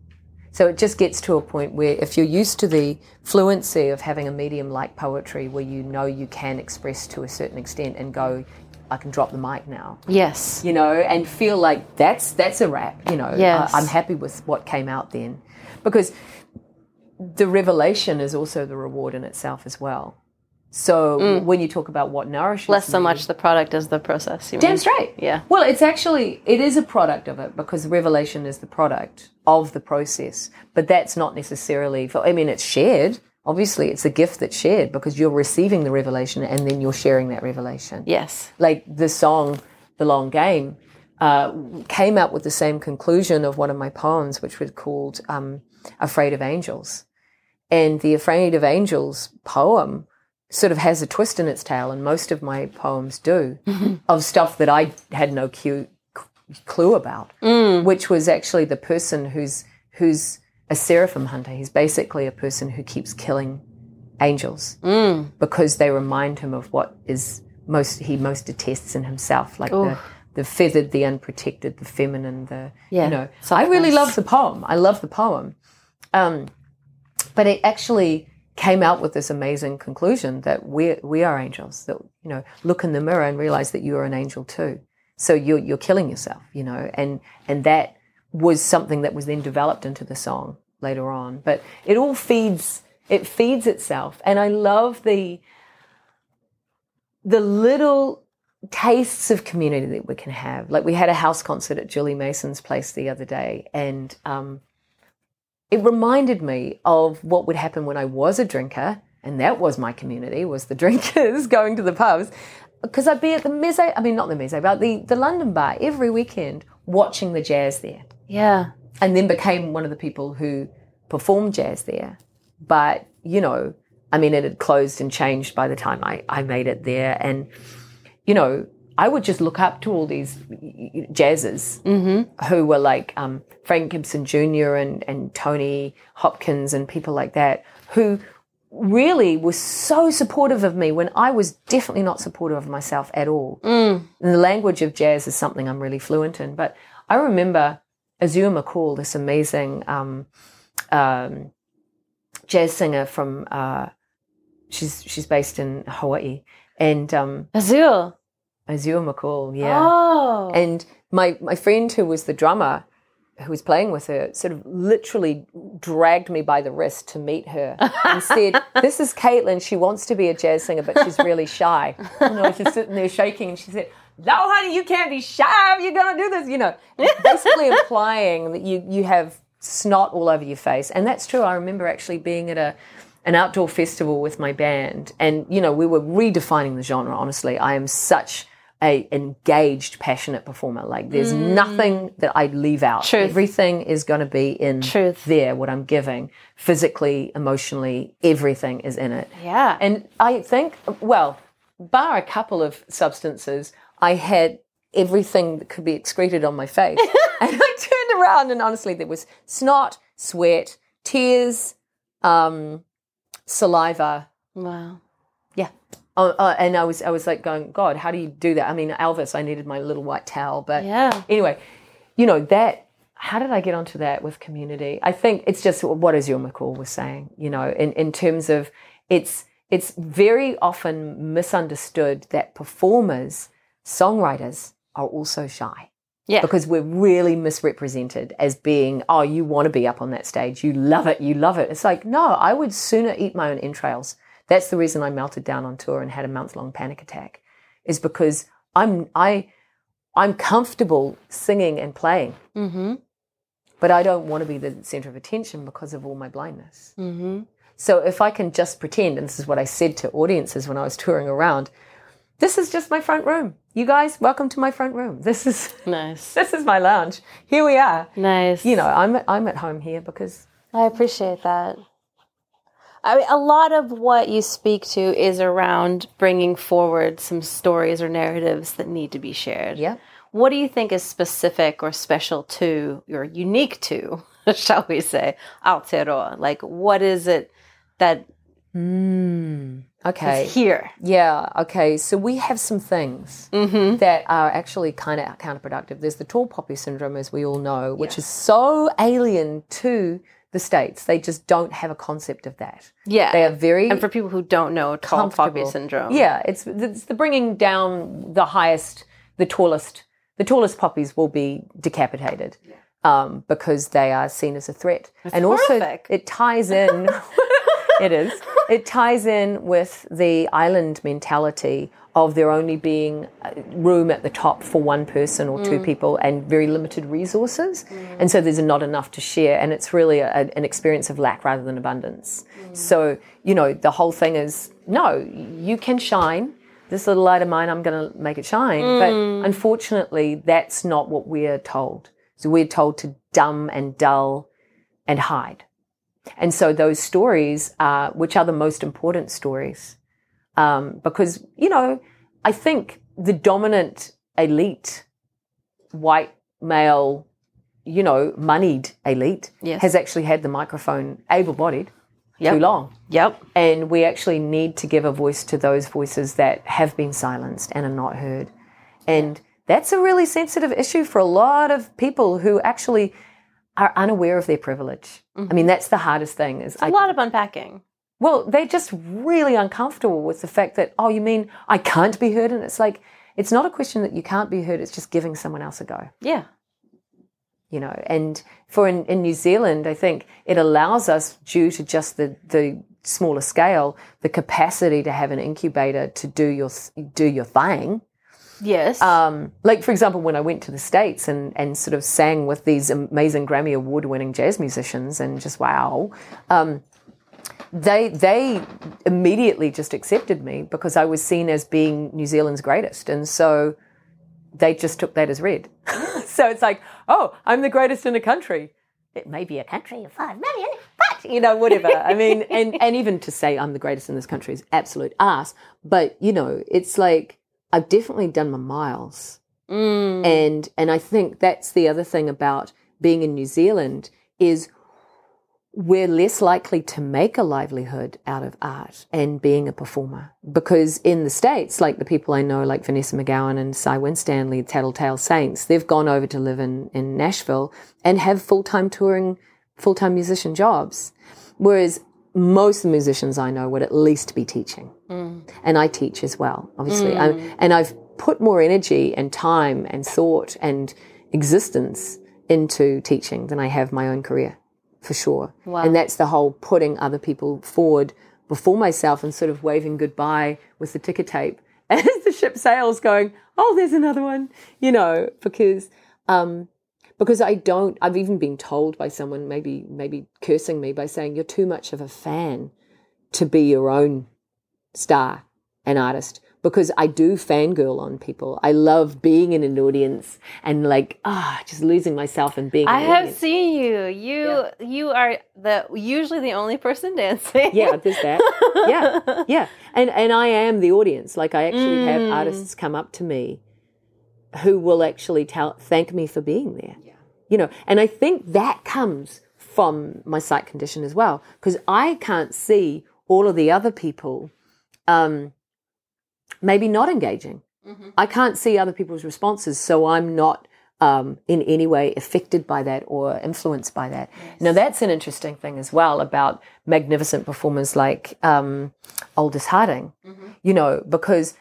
So it just gets to a point where if you're used to the fluency of having a medium like poetry where you know you can express to a certain extent and go, I can drop the mic now yes. you know, and feel like that's that's a wrap. You know, Yes. I, I'm happy with what came out then, because the revelation is also the reward in itself as well. So when you talk about what nourishes, Mm. Less so me- much the product as the process. You Damn mean? straight. Yeah. Well, it's actually it is a product of it because revelation is the product of the process. But that's not necessarily for I mean it's shared. Obviously it's a gift that's shared because you're receiving the revelation and then you're sharing that revelation. Yes. Like the song The Long Game uh, came out with the same conclusion of one of my poems, which was called um, Afraid of Angels. And the Afraid of Angels poem sort of has a twist in its tail, and most of my poems do, mm-hmm. of stuff that I had no cue, clue about, mm. which was actually the person who's who's a seraphim hunter. He's basically a person who keeps killing angels mm. because they remind him of what is most he most detests in himself, like the the feathered, the unprotected, the feminine, the Yeah, you know. So I really love the poem. I love the poem. Um, but it actually came out with this amazing conclusion that we we are angels. That you know, look in the mirror and realize that you are an angel too. So you're you're killing yourself, you know, and and that was something that was then developed into the song later on. But it all feeds it feeds itself. And I love the the little tastes of community that we can have. Like we had a house concert at Julie Mason's place the other day, and um, it reminded me of what would happen when I was a drinker, and that was my community was the (laughs) drinkers going to the pubs. Because I'd be at the Meze, I mean not the Meze, but the, the London bar every weekend watching the jazz there. Yeah. And then became one of the people who performed jazz there. But, you know, I mean, it had closed and changed by the time I, I made it there. And, you know, I would just look up to all these jazzers who were like um, Frank Gibson Jr. and, and Tony Hopkins and people like that, who really was so supportive of me when I was definitely not supportive of myself at all. And the language of jazz is something I'm really fluent in. But I remember Azure McCall, this amazing um, um, jazz singer from, uh, she's she's based in Hawaii, and um, Azul. Azure McCall, yeah. Oh. And my my friend who was the drummer, who was playing with her, sort of literally dragged me by the wrist to meet her and (laughs) said, "This is Caitlin. She wants to be a jazz singer, but she's really shy." And I was just sitting there shaking, and she said. No, honey, you can't be shy you're gonna do this. You know, basically implying that you you have snot all over your face, and that's true. I remember actually being at a an outdoor festival with my band, and you know we were redefining the genre. Honestly, I am such a engaged, passionate performer. Like there's nothing that I leave out. Truth. Everything is going to be in Truth. there. What I'm giving, physically, emotionally, everything is in it. Yeah. And I think, well, bar a couple of substances, I had everything that could be excreted on my face. (laughs) and I turned around and honestly, there was snot, sweat, tears, um, saliva. wow. Yeah. Oh, uh, and I was, I was like going, God, how do you do that? I mean, Elvis, I needed my little white towel, but Yeah. anyway, you know, that, how did I get onto that with community? I think it's just what Azure McCall was saying, you know, in, in terms of it's, it's very often misunderstood that performers, songwriters are also shy Yeah. because we're really misrepresented as being, oh, you want to be up on that stage. You love it. You love it. It's like, no, I would sooner eat my own entrails. That's the reason I melted down on tour and had a month long panic attack is because I'm, I, I'm comfortable singing and playing, mm-hmm. but I don't want to be the center of attention because of all my blindness. Mm-hmm. So if I can just pretend, and this is what I said to audiences when I was touring around, this is just my front room. You guys, welcome to my front room. This is (laughs) Nice. this is my lounge. Here we are. Nice. You know, I'm I'm at home here because I appreciate that. I mean, a lot of what you speak to is around bringing forward some stories or narratives that need to be shared. yeah, What do you think is specific or special to, or unique to, (laughs) shall we say, Aotearoa? Like, what is it that mm, okay, is here? yeah, okay. So we have some things Mm-hmm. that are actually kind of counterproductive. There's the tall poppy syndrome, as we all know, which is so alien to the states. They just don't have a concept of that. Yeah. They are very and for people who don't know tall poppy syndrome. Yeah, it's it's the bringing down the highest, the tallest, the tallest poppies will be decapitated um, because they are seen as a threat, and horrific. also it ties in. (laughs) it is. It ties in with the island mentality of there only being room at the top for one person or two people and very limited resources. And so there's not enough to share. And it's really a, an experience of lack rather than abundance. So, you know, the whole thing is no, you can shine. This little light of mine, I'm going to make it shine. But unfortunately, that's not what we're told. So we're told to dumb and dull and hide. And so those stories, uh, which are the most important stories, um, because you know, I think the dominant elite, white male, you know, moneyed elite, Yes. has actually had the microphone able-bodied Yep. too long. Yep. And we actually need to give a voice to those voices that have been silenced and are not heard. And that's a really sensitive issue for a lot of people who actually are unaware of their privilege. I mean, that's the hardest thing is I, A lot of unpacking. Well, they're just really uncomfortable with the fact that, oh, you mean I can't be heard? And it's like, it's not a question that you can't be heard, it's just giving someone else a go. Yeah. you know. And for in, in New Zealand, I think it allows us, due to just the, the smaller scale, the capacity to have an incubator to do your do your thing. Yes. Um, like for example, when I went to the states and and sort of sang with these amazing Grammy award winning jazz musicians, and just wow. Um, they they immediately just accepted me because I was seen as being New Zealand's greatest, and so they just took that as read. (laughs) so it's like, oh, I'm the greatest in a country. It may be a country of five million, but you know, whatever. I mean, and (laughs) and even to say I'm the greatest in this country is absolute ass. But you know, it's like I've definitely done my miles, Mm. and and I think that's the other thing about being in New Zealand is we're less likely to make a livelihood out of art and being a performer. Because in the states like the people i know like vanessa mcgowan and cy winstanley tattletale saints they've gone over to live in, in nashville and have full-time touring full-time musician jobs. Whereas most of the musicians i know would at least be teaching. Mm. And i teach as well obviously. I- mm. and i've put more energy and time and thought and existence into teaching than i have my own career for sure. Wow. And that's the whole putting other people forward before myself and sort of waving goodbye with the ticker tape (laughs) as the ship sails, going, "Oh, there's another one," you know, because um, because I don't. I've even been told by someone, maybe maybe cursing me by saying, "You're too much of a fan to be your own star and artist." Because I do fangirl on people. I love being in an audience and like ah, just losing myself and being. I have audience. seen you. You you are the usually the only person (laughs) dancing. yeah, there's that. Yeah, yeah, and and I am the audience. Like I actually have Mm. artists come up to me who will actually tell thank me for being there. Yeah. You know, and I think that comes from my sight condition as well because I can't see all of the other people um, maybe not engaging. I can't see other people's responses, so I'm not um, in any way affected by that or influenced by that. Now, that's an interesting thing as well about magnificent performers like um, Aldous Harding, you know, because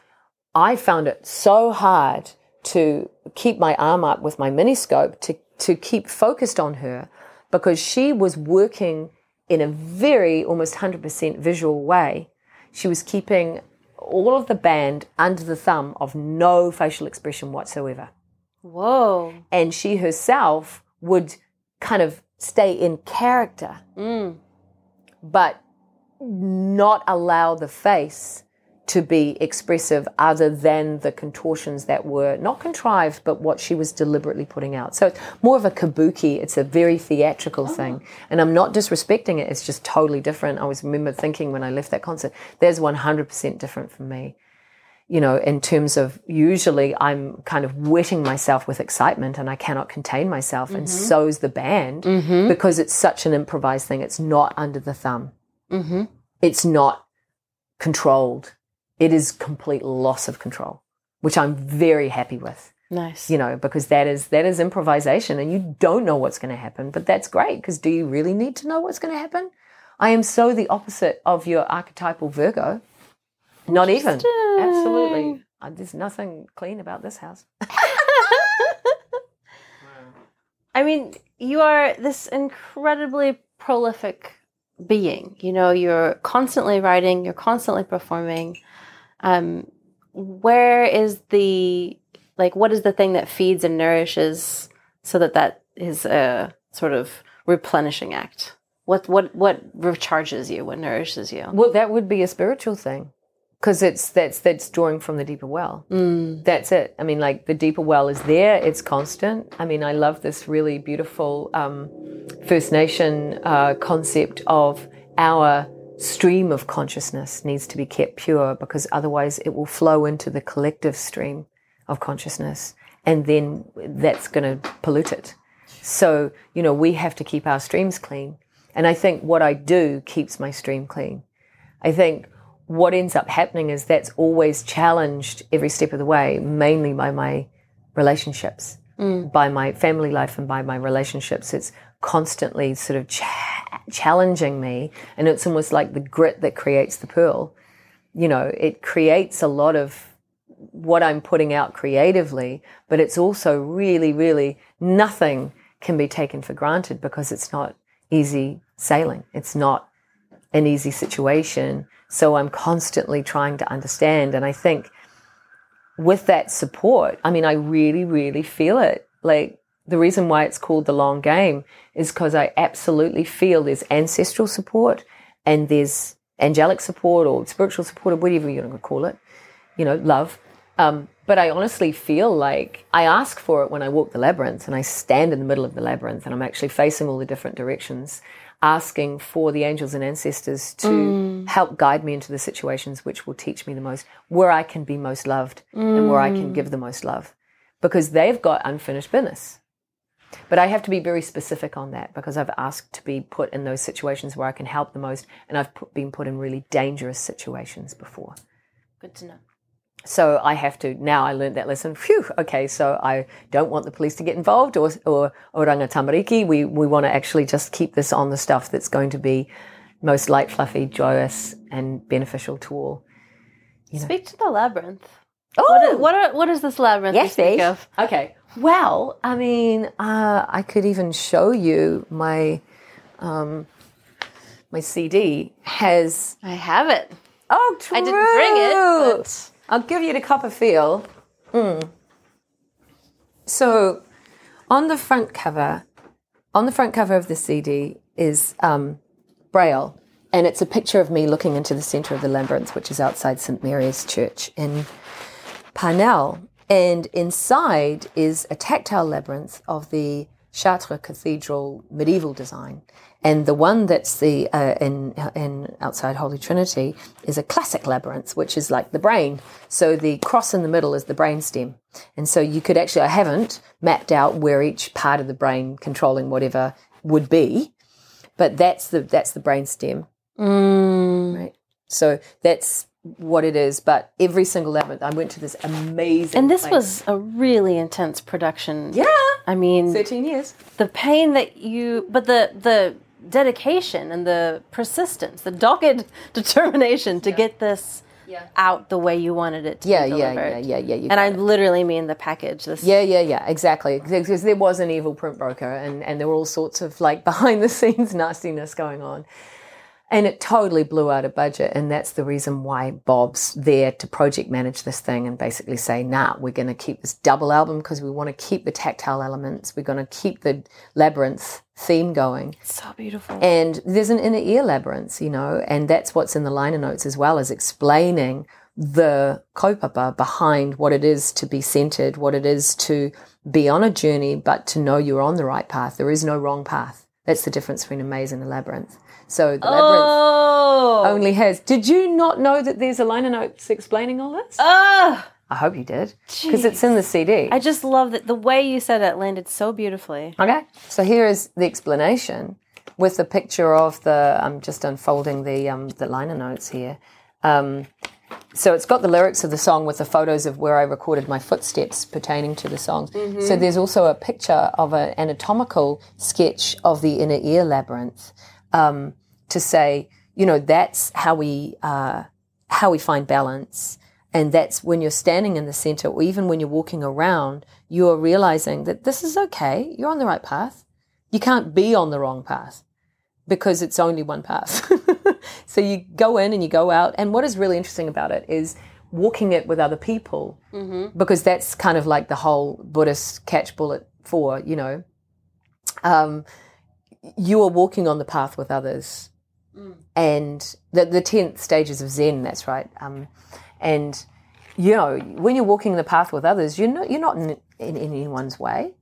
I found it so hard to keep my arm up with my miniscope to, to keep focused on her because she was working in a very almost 100% visual way. She was keeping all of the band under the thumb of no facial expression whatsoever Whoa. and she herself would kind of stay in character, Mm. but not allow the face to be expressive other than the contortions that were not contrived, but what she was deliberately putting out. So it's more of a kabuki. It's a very theatrical thing. And I'm not disrespecting it. It's just totally different. I always remember thinking when I left that concert, there's 100% different from me you know, in terms of usually I'm kind of wetting myself with excitement and I cannot contain myself, and so's the band because it's such an improvised thing. It's not under the thumb, Mm-hmm. it's not controlled. It is complete loss of control, which I'm very happy with, Nice. you know, because that is that is improvisation and you don't know what's going to happen, but that's great because do you really need to know what's going to happen? I am so the opposite of your archetypal Virgo. Not even. Absolutely. Uh, there's nothing clean about this house. (laughs) I mean, you are this incredibly prolific being. You know, you're constantly writing, you're constantly performing. Um, where is the like? What is the thing that feeds and nourishes so that that is a sort of replenishing act? What what what recharges you? What nourishes you? Well, that would be a spiritual thing. Because it's that's that's drawing from the deeper well. Mm. That's it. I mean, like the deeper well is there. It's constant. I mean, I love this really beautiful um, First Nation uh, concept of our stream of consciousness needs to be kept pure because otherwise it will flow into the collective stream of consciousness, and then that's going to pollute it. So you know, we have to keep our streams clean, and I think what I do keeps my stream clean. I think what ends up happening is that's always challenged every step of the way, mainly by my relationships, mm. by my family life, and by my relationships. It's constantly sort of cha- challenging me, and it's almost like the grit that creates the pearl. You know, it creates a lot of what I'm putting out creatively, but it's also really, really nothing can be taken for granted because it's not easy sailing. It's not an easy situation. So I'm constantly trying to understand. And I think with that support, I mean, I really, really feel it. Like the reason why it's called the long game is because I absolutely feel there's ancestral support and there's angelic support or spiritual support or whatever you're going to call it, you know, love. Um, but I honestly feel like I ask for it when I walk the labyrinth and I stand in the middle of the labyrinth and I'm actually facing all the different directions, asking for the angels and ancestors to mm. help guide me into the situations which will teach me the most, where I can be most loved mm. and where I can give the most love. Because they've got unfinished business. But I have to be very specific on that because I've asked to be put in those situations where I can help the most, and I've put, been put in really dangerous situations before. Good to know so I have to now. I learned that lesson. Phew. Okay, so I don't want the police to get involved, or or oranga tamariki. We we want to actually just keep this on the stuff that's going to be most light, fluffy, joyous, and beneficial to all. You know. Speak to the labyrinth. Oh, what is, what, are, what is this labyrinth? Yes, speak of? Okay. Well, I mean, uh, I could even show you my um, my CD has. I have it. Oh, true. I didn't bring it. But... I'll give you the of feel. Mm. So, on the front cover, on the front cover of the CD is um, Braille, and it's a picture of me looking into the centre of the labyrinth, which is outside St Mary's Church in Parnell. And inside is a tactile labyrinth of the Chartres Cathedral medieval design. And the one that's the uh, in in outside Holy Trinity is a classic labyrinth, which is like the brain. So the cross in the middle is the brain stem, and so you could actually I haven't mapped out where each part of the brain controlling whatever would be, but that's the that's the brain stem, mm. right? So that's what it is. But every single labyrinth, I went to this amazing. And this place. was a really intense production. Yeah, I mean, thirteen years. The pain that you, but the the dedication and the persistence, the dogged (laughs) determination to yeah. get this yeah. out the way you wanted it to yeah, be delivered. Yeah, yeah, yeah, yeah. And I it. literally mean the package. This yeah, yeah, yeah, exactly. Because there was an evil print broker, and and there were all sorts of like (laughs) behind the scenes nastiness going on. And it totally blew out a budget. And that's the reason why Bob's there to project manage this thing and basically say, nah, we're going to keep this double album because we want to keep the tactile elements. We're going to keep the labyrinth theme going. so beautiful. And there's an inner ear labyrinth, you know, and that's what's in the liner notes as well as explaining the kaupapa behind what it is to be centered, what it is to be on a journey, but to know you're on the right path. There is no wrong path. That's the difference between a maze and a labyrinth. So the oh. labyrinth only has. Did you not know that there's a liner notes explaining all this? Ah. I hope you did because it's in the CD. I just love that the way you said it landed so beautifully. Okay, so here is the explanation with the picture of the. I'm just unfolding the um, the liner notes here. Um, so it's got the lyrics of the song with the photos of where I recorded my footsteps pertaining to the songs. Mm-hmm. So there's also a picture of an anatomical sketch of the inner ear labyrinth. Um, to say, you know, that's how we uh, how we find balance. And that's when you're standing in the center, or even when you're walking around, you're realizing that this is okay. You're on the right path. You can't be on the wrong path because it's only one path. (laughs) so you go in and you go out. And what is really interesting about it is walking it with other people mm-hmm. because that's kind of like the whole Buddhist catch bullet for, you know, um, you are walking on the path with others Mm. And the, the 10th stages of Zen, that's right. Um, and, you know, when you're walking the path with others, you're not, you're not in, in, anyone's way.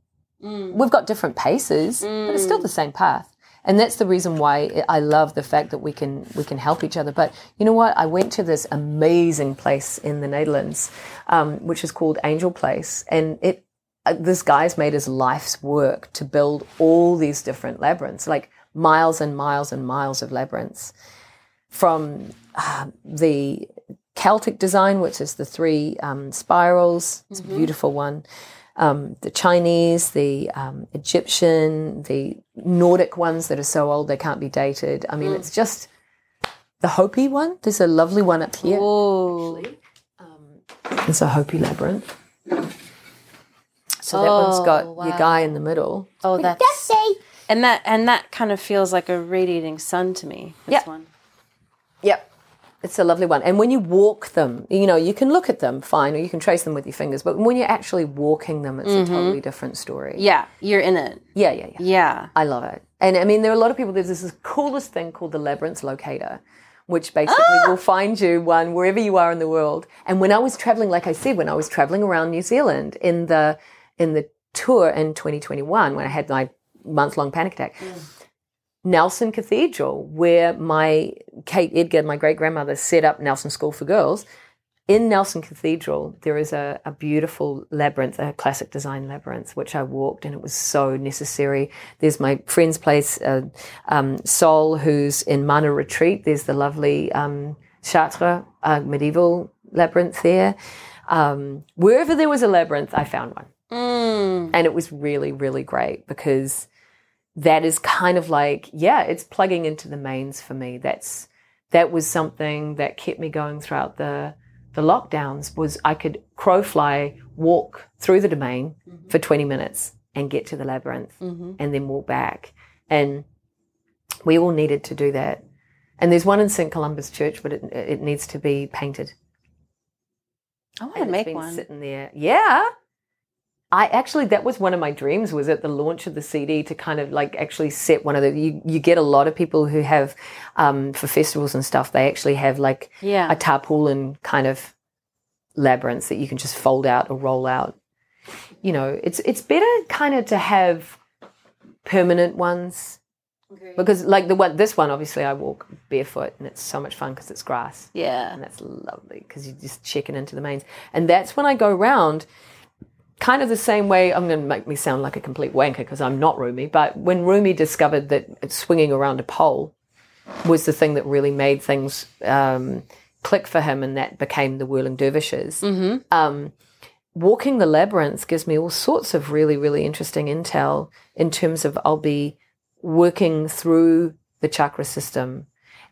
Mm. We've got different paces, mm. but it's still mm. the same path. And that's the reason why I love the fact that we can we can help each other. But you know what? I went to this amazing place in the Netherlands, um, which is called Angel Place, and it uh, this guy's made his life's work to build all these different labyrinths. Like miles and miles and miles of labyrinths from uh, the Celtic design, which is the three um, spirals. It's mm-hmm. a beautiful one. Um, the Chinese, the um, Egyptian, the Nordic ones that are so old they can't be dated. I mean, mm. it's just the Hopi one. There's a lovely one up here. Um, there's a Hopi labyrinth. So that one's got Oh, your guy in the middle. Oh, that's and that and that kind of feels like a radiating sun to me. This Yep. one. Yep. It's a lovely one. And when you walk them, you know, you can look at them fine or you can trace them with your fingers, but when you're actually walking them, it's a mm-hmm. totally different story. Yeah, you're in it. Yeah, yeah, yeah. Yeah. I love it. And I mean, there are a lot of people, there's this coolest thing called the Labyrinth Locator, which basically ah! will find you one wherever you are in the world. And when I was traveling, like I said, when I was traveling around New Zealand in the, in the tour in 2021, when I had my month long panic attack, Nelson Cathedral, where my Kate Edgar, my great grandmother, set up Nelson School for Girls. In Nelson Cathedral, there is a, a beautiful labyrinth, a classic design labyrinth, which I walked, and it was so necessary. There's my friend's place, uh, um, Sol, who's in Mana Retreat. There's the lovely um, Chartres uh, medieval labyrinth there. Um, wherever there was a labyrinth, I found one Mm. and it was really really great because that is kind of like yeah it's plugging into the mains for me that's that was something that kept me going throughout the the lockdowns was i could crow fly walk through the domain for 20 minutes and get to the labyrinth Mhm. and then walk back and we all needed to do that and there's one in st columbus church but it, it needs to be painted I want and to make one. sitting there. Yeah. I actually that was one of my dreams was at the launch of the CD to kind of like actually set one of the you, you get a lot of people who have um, for festivals and stuff they actually have like Yeah. a tarpaulin kind of labyrinths that you can just fold out or roll out. You know, it's it's better kind of to have permanent ones because like the one this one obviously I walk barefoot and it's so much fun because it's grass yeah. and that's lovely because you're just checking into the mains. And that's when I go round, kind of the same way. I'm going to make me sound like a complete wanker because I'm not Rumi, but when Rumi discovered that swinging around a pole was the thing that really made things um, click for him, and that became the whirling dervishes. Um, walking the labyrinth gives me all sorts of really, really interesting intel in terms of I'll be working through the chakra system.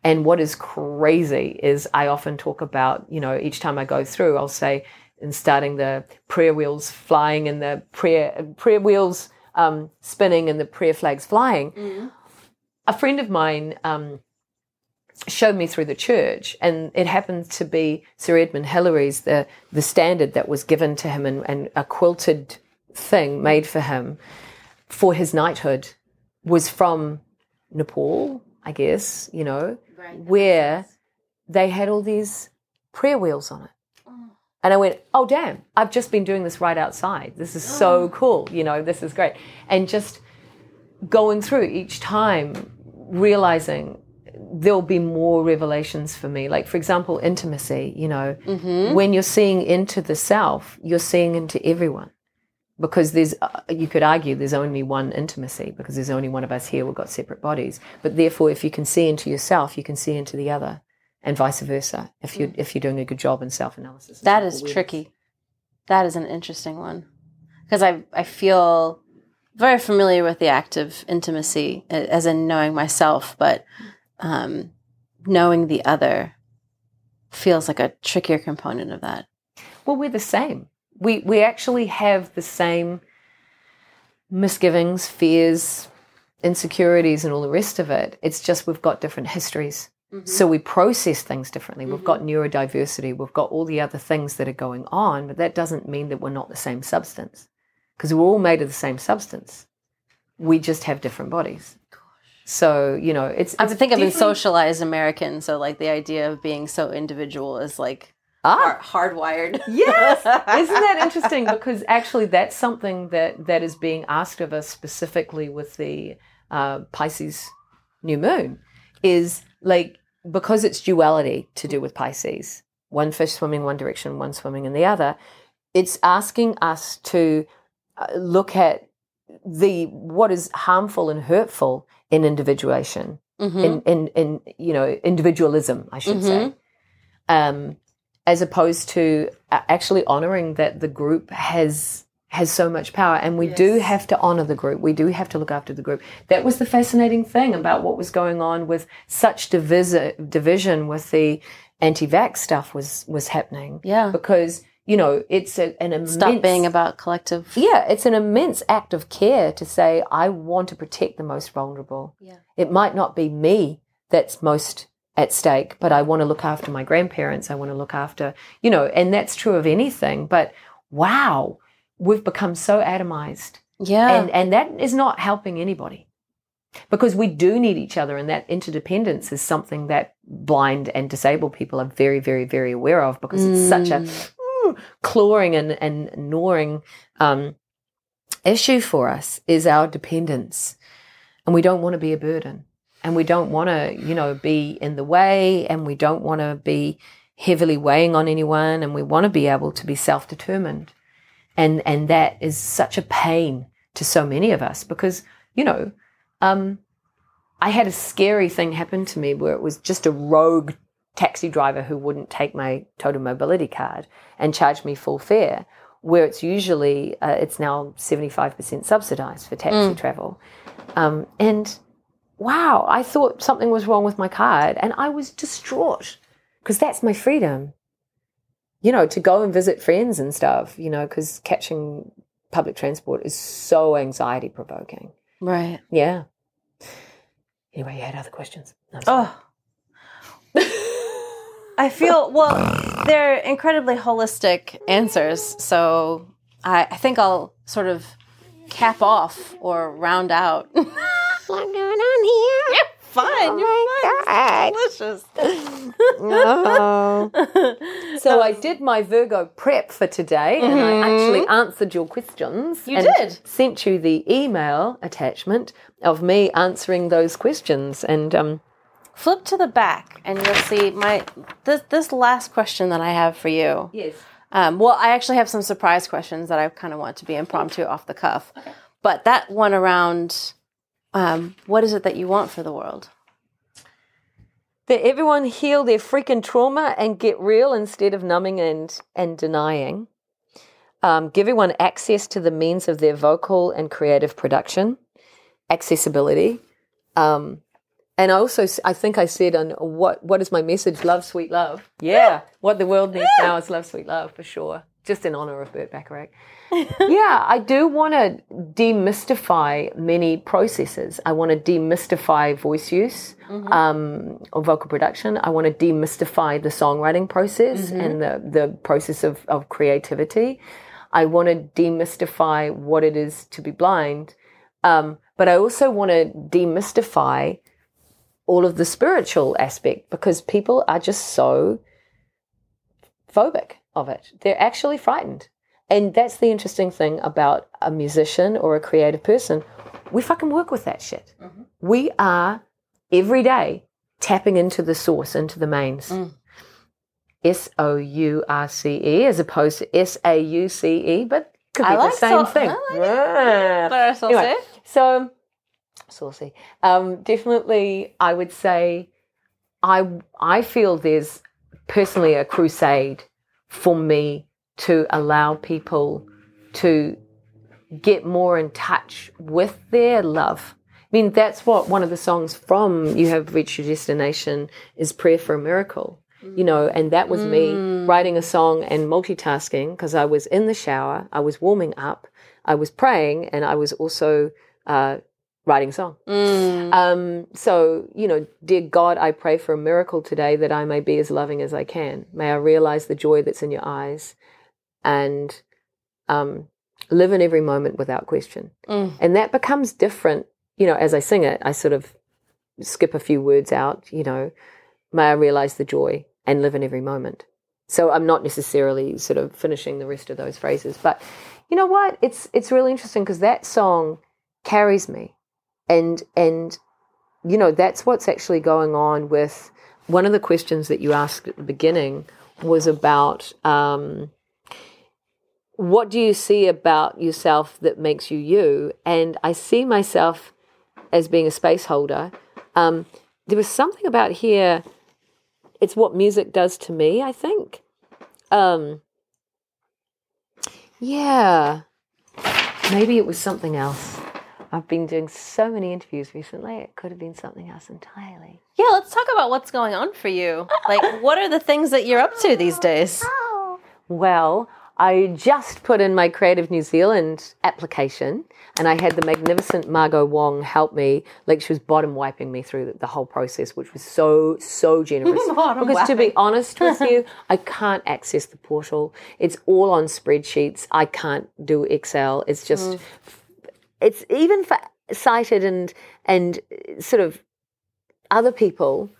And what is crazy is I often talk about, you know, each time I go through, I'll say, in starting the prayer wheels flying and the prayer prayer wheels um, spinning and the prayer flags flying. A friend of mine um, showed me through the church, and it happened to be Sir Edmund Hillary's the the standard that was given to him and, and a quilted thing made for him for his knighthood was from Nepal, I guess, you know, where they had all these prayer wheels on it. And I went, oh, damn, I've just been doing this right outside. This is so (gasps) cool. You know, this is great. And just going through each time, realizing there'll be more revelations for me. Like, for example, intimacy, you know, when you're seeing into the self, you're seeing into everyone. Because there's, uh, you could argue there's only one intimacy because there's only one of us here. We've got separate bodies. But therefore, if you can see into yourself, you can see into the other and vice versa if you if you're doing a good job in self analysis. That is tricky. That is an interesting one because I I feel very familiar with the act of intimacy, as in knowing myself, but um, knowing the other feels like a trickier component of that. Well, we're the same. We we actually have the same misgivings, fears, insecurities, and all the rest of it. It's just we've got different histories. So we process things differently. We've got neurodiversity. We've got all the other things that are going on, but that doesn't mean that we're not the same substance because we're all made of the same substance. We just have different bodies. So you know, it's. I it's think I've been socialized American, so like the idea of being so individual is like Ah, hard- hardwired. Yes, isn't that (laughs) interesting? Because actually, that's something that that is being asked of us specifically with the uh, Pisces new moon. Is like because it's duality to do with Pisces, one fish swimming one direction, one swimming in the other. It's asking us to uh, look at the what is harmful and hurtful in individuation, Mhm. in, in in you know individualism, I should say, um, as opposed to uh, actually honoring that the group has has so much power, and we do have to honor the group. We do have to look after the group. That was the fascinating thing about what was going on with such divisi- division with the anti-vax stuff was was happening Yeah. because You know, it's a, an immense Stop being about collective. yeah, it's an immense act of care to say, I want to protect the most vulnerable. Yeah. It might not be me that's most at stake, but I want to look after my grandparents. I want to look after, you know, and that's true of anything. But wow, we've become so atomized. Yeah. And, and that is not helping anybody because we do need each other. And that interdependence is something that blind and disabled people are very, very, very aware of because it's such a mm, clawing and, and gnawing um, issue for us is our dependence. And we don't want to be a burden. And we don't want to, you know, be in the way and we don't want to be heavily weighing on anyone and we want to be able to be self-determined. And and that is such a pain to so many of us because, you know, um, I had a scary thing happen to me where it was just a rogue taxi driver who wouldn't take my total mobility card and charge me full fare, where it's usually uh, it's now seventy five percent subsidised for taxi travel, um, and wow, I thought something was wrong with my card, and I was distraught because that's my freedom. You know, to go and visit friends and stuff. You know, because catching public transport is so anxiety provoking. right. Yeah. Anyway, you had other questions. I'm. Oh. I feel well. They're incredibly holistic answers, so I, I think I'll sort of cap off or round out. What's going on here? (laughs) fine, you're fine. Delicious. (laughs) So I did my Virgo prep for today, and I actually answered your questions. You and did? Sent you the email attachment of me answering those questions, and um, Flip to the back, and you'll see my this this last question that I have for you. yes, Um, well, I actually have some surprise questions that I kind of want to be impromptu, off the cuff. But that one around, um, what is it that you want for the world? that everyone heal their freaking trauma and get real instead of numbing and and denying. Um, give everyone access to the means of their vocal and creative production, accessibility. Um, and I also, I think I said on what what is my message? Love, sweet love. Yeah, what the world needs now is love, sweet love for sure. Just in honor of Burt Bacharach. (laughs) yeah, I do want to demystify many processes. I want to demystify voice use um, or vocal production. I want to demystify the songwriting process and the, the process of, of creativity. I want to demystify what it is to be blind. Um, but I also want to demystify all of the spiritual aspect because people are just so phobic of it. They're actually frightened. And that's the interesting thing about a musician or a creative person. We fucking work with that shit. We are every day tapping into the source, into the mains. S O U R C E as opposed to S A U C E, but could be I the same so- thing. I like Yeah. But I Anyway, so saucy. Um, definitely, I would say, I I feel there's personally a crusade for me to allow people to get more in touch with their love. I mean, that's what one of the songs from You Have Reached Your Destination is Prayer for a Miracle. You know, and that was me writing a song and multitasking because I was in the shower, I was warming up, I was praying, and I was also uh, writing song. Mm. Um, so, you know, dear God, I pray for a miracle today that I may be as loving as I can. May I realize the joy that's in your eyes and um, live in every moment without question. Mm. And that becomes different, you know, as I sing it, I sort of skip a few words out, you know, may I realize the joy and live in every moment. So I'm not necessarily sort of finishing the rest of those phrases, but you know what? It's it's really interesting because that song carries me, and and you know that's what's actually going on with one of the questions that you asked at the beginning was about um, what do you see about yourself that makes you you, and I see myself as being a space holder. Um, there was something about here. It's what music does to me. I think. Um, yeah, maybe it was something else. (laughs) I've been doing so many interviews recently. It could have been something else entirely. Yeah, let's talk about what's going on for you. Like, (laughs) what are the things that you're up to these days? Oh, well, I just put in my Creative New Zealand application and I had the magnificent Margot Wong help me. Like she was bottom wiping me through the, the whole process, which was so, so generous. (laughs) Bottom because to be honest with you, I can't access the portal. It's all on spreadsheets. I can't do Excel. It's just, mm. It's even for sighted and, and sort of other people,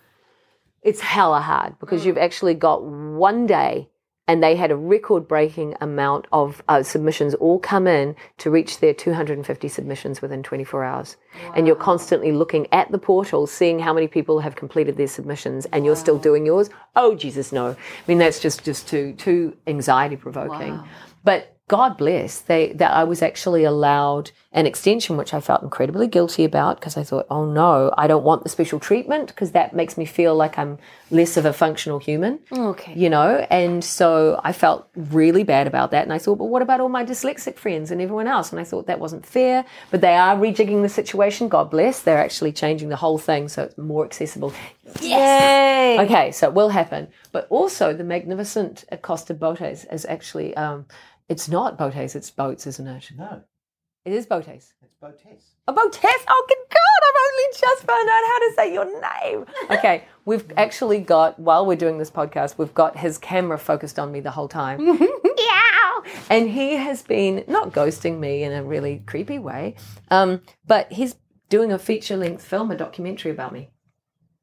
it's hella hard because you've actually got one day and they had a record breaking amount of uh, submissions all come in to reach their 250 submissions within 24 hours. And you're constantly looking at the portal, seeing how many people have completed their submissions and you're still doing yours. Oh, Jesus, no. I mean, that's just, just too, too anxiety provoking. But God bless, they that I was actually allowed an extension, which I felt incredibly guilty about because I thought, oh no, I don't want the special treatment because that makes me feel like I'm less of a functional human. Okay. You know, and so I felt really bad about that. And I thought, but what about all my dyslexic friends and everyone else? And I thought that wasn't fair. But they are rejigging the situation. God bless. They're actually changing the whole thing so it's more accessible. Yay! Okay, so it will happen. But also, the magnificent Acosta Botes is actually, um, it's not Botes, it's boats, isn't it? No, It is Botes. it's Botes. Oh, Botes! Oh, good God, I've only just found out how to say your name. Okay, we've (laughs) actually got, while we're doing this podcast, we've got his camera focused on me the whole time. (laughs) Meow! And he has been not ghosting me in a really creepy way, um, but he's doing a feature length film, a documentary about me.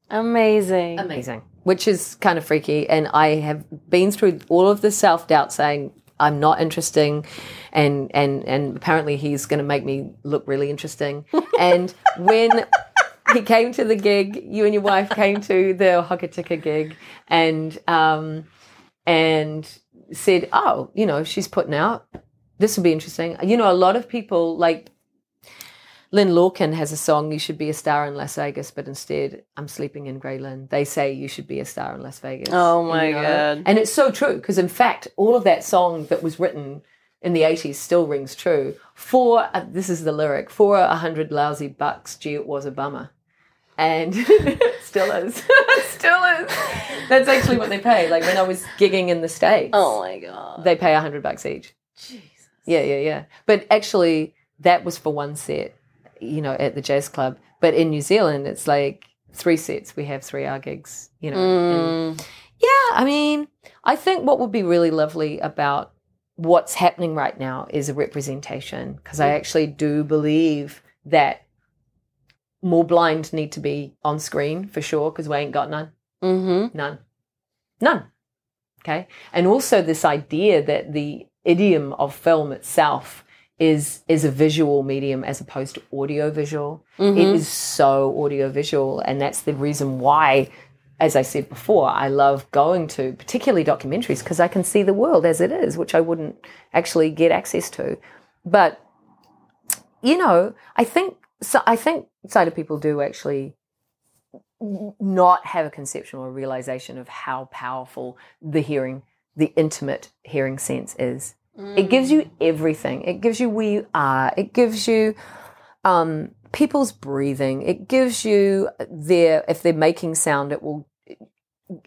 Amazing. Amazing. Which is kind of freaky. And I have been through all of the self doubt saying, I'm not interesting and and and apparently he's gonna make me look really interesting. (laughs) and when he came to the gig, you and your wife came to the Hokitika gig and um and said, Oh, you know, she's putting out this will be interesting. You know, a lot of people like Lynn Lorcan has a song, You Should Be a Star in Las Vegas, but instead I'm sleeping in Grey Lynn. They say you should be a star in Las Vegas. Oh my you know? God. And it's so true because, in fact, all of that song that was written in the 80s still rings true. For, uh, this is the lyric, for a hundred lousy bucks, gee, it was a bummer. And (laughs) still is. (laughs) still is. That's actually what they pay. Like when I was gigging in the States oh my god. they pay a hundred bucks each. Jesus. Yeah, yeah, yeah. But actually, that was for one set, you know, at the jazz club. But in New Zealand, it's like three sets. We have three hour gigs, you know. and- yeah, I mean, I think what would be really lovely about what's happening right now is a representation because I actually do believe that more blind need to be on screen for sure because we ain't got none. Mm-hmm. None. None. Okay. And also this idea that the idiom of film itself is is a visual medium as opposed to audio visual. It mm-hmm. is so audio visual and that's the reason why as I said before, I love going to particularly documentaries because I can see the world as it is, which I wouldn't actually get access to. But you know, I think so I think sighted people do actually not have a conception or realization of how powerful the hearing, the intimate hearing sense is. It gives you everything. It gives you where you are. It gives you um, people's breathing. It gives you their, if they're making sound, it will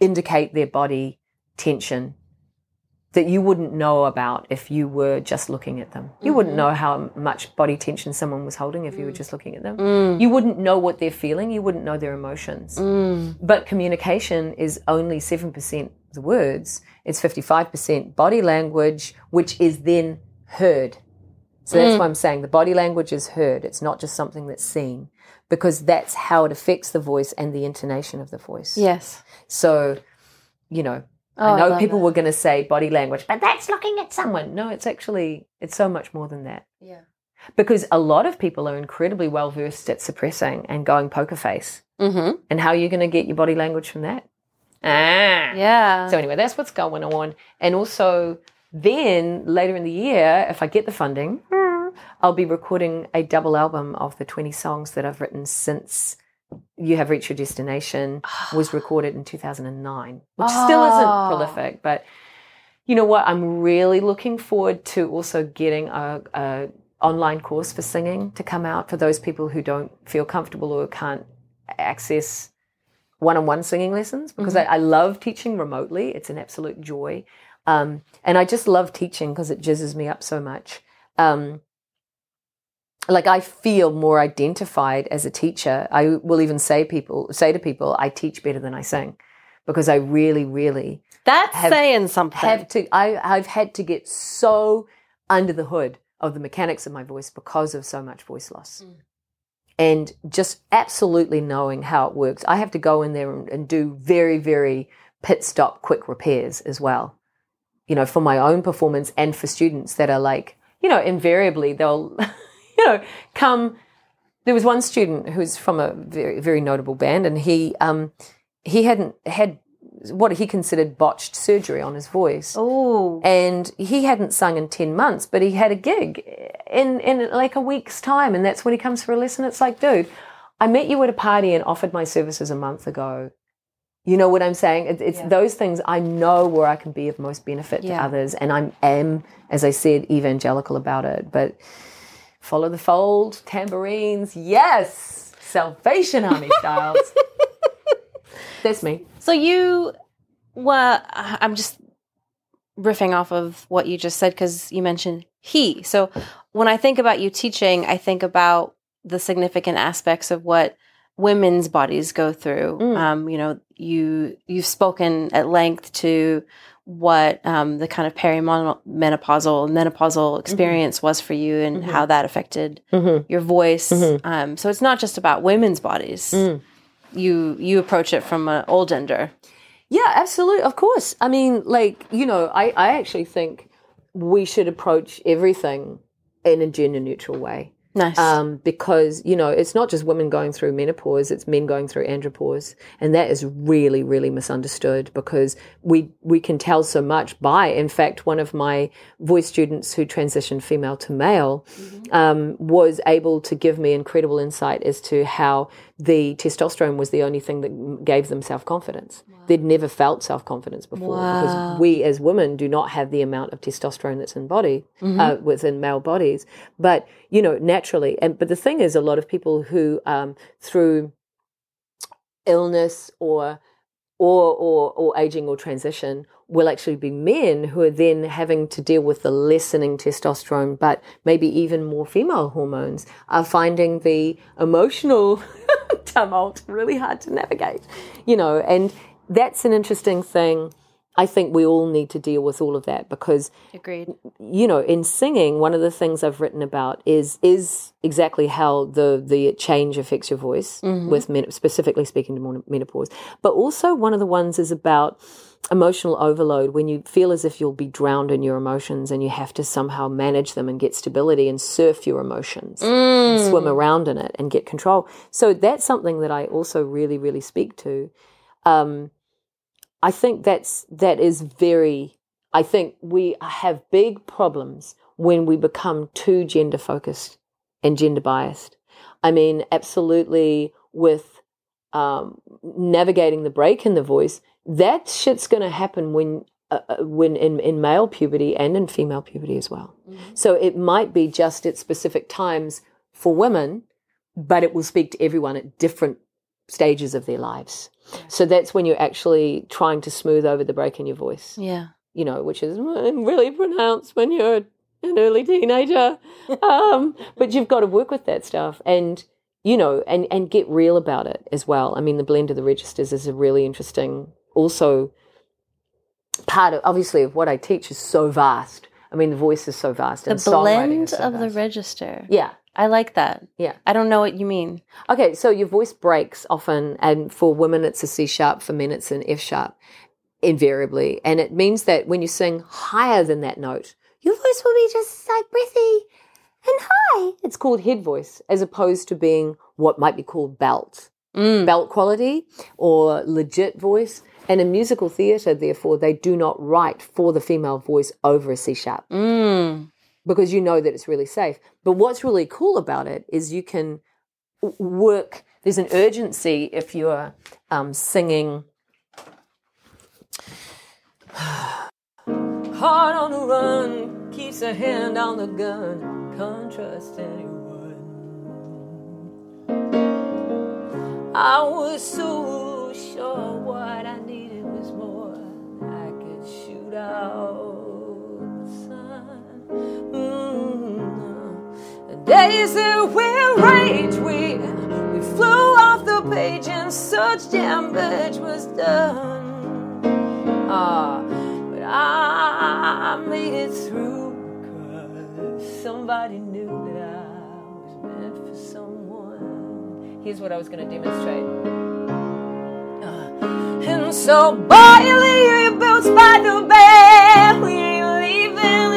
indicate their body tension that you wouldn't know about if you were just looking at them. You wouldn't mm-hmm. know how much body tension someone was holding if you were mm. just looking at them. Mm. You wouldn't know what they're feeling. You wouldn't know their emotions. Mm. But communication is only 7% the words, it's 55% body language, which is then heard. So that's why I'm saying the body language is heard. It's not just something that's seen because that's how it affects the voice and the intonation of the voice. Yes. So, you know, Oh, I I know love people were going to say body language, but that's looking at someone. No, it's actually, it's so much more than that. Yeah. Because a lot of people are incredibly well versed at suppressing and going poker face. Mm-hmm. And how are you going to get your body language from that? Ah. Yeah. So anyway, that's what's going on. And also, then later in the year, if I get the funding, I'll be recording a double album of the 20 songs that I've written since You Have Reached Your Destination (sighs) was recorded in 2009, which still isn't Oh. prolific, but you know what? I'm really looking forward to also getting a, a online course for singing to come out for those people who don't feel comfortable or can't access one-on-one singing lessons because I, I love teaching remotely. It's an absolute joy. Um, and I just love teaching because it jizzes me up so much. Um, like I feel more identified as a teacher. I will even say people say to people, I teach better than I sing because I really, really That's Have- saying something. have to. I I've had to get so under the hood of the mechanics of my voice because of so much voice loss. And just absolutely knowing how it works. I have to go in there and, and do very, very pit stop quick repairs as well. You know, for my own performance and for students that are like, you know, invariably they'll, (laughs) you know, come. There was one student who's from a very, very notable band, and he, um, he hadn't had what he considered botched surgery on his voice oh, and he hadn't sung in 10 months but he had a gig in in like a week's time and that's when he comes for a lesson. It's like dude i met you at a party and offered my services a month ago. You know what i'm saying? It, it's Yeah. those things i know where i can be of most benefit to others and i am am, as i said evangelical about it. But follow the fold tambourines. Yes! Salvation army (laughs) styles. That's me. So you were. I'm just riffing off of what you just said because you mentioned he. So when I think about you teaching, I think about the significant aspects of what women's bodies go through. Mm. Um, you know, you you've spoken at length to what um, the kind of perimenopausal menopausal experience was for you and Mhm. how that affected mm-hmm. your voice. Mhm. Um, so it's not just about women's bodies. Mm. You you approach it from an old gender. Yeah, absolutely. Of course. I mean, like, you know, I, I actually think we should approach everything in a gender neutral way. Nice. Um, because, you know, it's not just women going through menopause, it's men going through andropause. And that is really, really misunderstood because we, we can tell so much by, in fact, one of my voice students who transitioned female to male um, was able to give me incredible insight as to how the testosterone was the only thing that gave them self confidence. They'd never felt self confidence before Wow. because we as women do not have the amount of testosterone that's in body uh, within male bodies. But you know, naturally, and but the thing is, a lot of people who um, through illness or or, or or aging or transition will actually be men who are then having to deal with the lessening testosterone, but maybe even more female hormones, are finding the emotional (laughs) tumult really hard to navigate. You know, and that's an interesting thing. I think we all need to deal with all of that because Agreed. you know, in singing, one of the things I've written about is is exactly how the the change affects your voice with men, specifically speaking to menopause. But also, one of the ones is about emotional overload when you feel as if you'll be drowned in your emotions and you have to somehow manage them and get stability and surf your emotions and swim around in it and get control. So that's something that I also really really speak to. Um, I think that's that is very I think we have big problems when we become too gender focused and gender biased. I mean, absolutely with um, navigating the break in the voice, that shit's going to happen when uh, uh, when in, in male puberty and in female puberty as well. So it might be just at specific times for women, but it will speak to everyone at different stages of their lives. So that's when you're actually trying to smooth over the break in your voice Yeah. you know, which is really pronounced when you're an early teenager. (laughs) um, but you've got to work with that stuff and, you know, and, and get real about it as well. I mean, the blend of the registers is a really interesting, also part of, obviously, of what I teach is so vast. I mean, the voice is so vast. The and blend so of the register. Yeah. I like that. Yeah. I don't know what you mean. Okay, so your voice breaks often, and for women it's a C sharp, for men it's an F sharp, invariably. And it means that when you sing higher than that note, your voice will be just like breathy and high. It's called head voice, as opposed to being what might be called belt. Mm. Belt quality or legit voice. And in musical theatre, therefore, they do not write for the female voice over a C sharp Mm. Because you know that it's really safe. But what's really cool about it is you can work. There's an urgency if you're um, singing. (sighs) Heart on the run, keeps a hand on the gun, can't trust anyone. I was so sure what I needed was more. I could shoot out days that we rage, we we flew off the page and such damage was done. Ah, but I made it through because somebody knew that I was meant for someone. Here's what I was going to demonstrate. And so, boy, you boots by the bed. We ain't leaving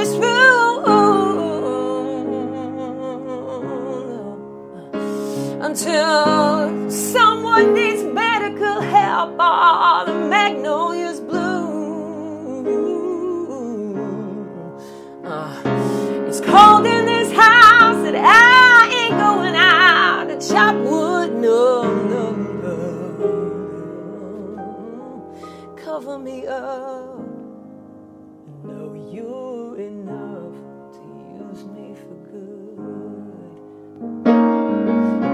until someone needs medical help or the magnolias bloom. Uh, it's cold in this house that I ain't going out to chop wood. No, no, no. Cover me up. Know you're enough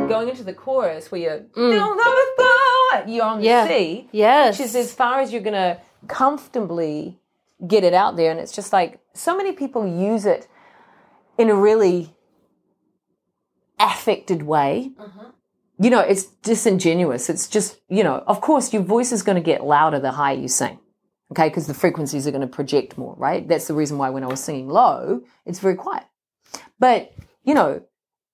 Going into the chorus where you're, mm. "Don't love it, you're on Yeah. the C Yes. which is as far as you're going to comfortably get it out there. And it's just like so many people use it in a really affected way. Mm-hmm. You know, it's disingenuous. It's just, you know, of course, your voice is going to get louder the higher you sing. Okay, because the frequencies are going to project more, right? That's the reason why when I was singing low, it's very quiet. But, you know,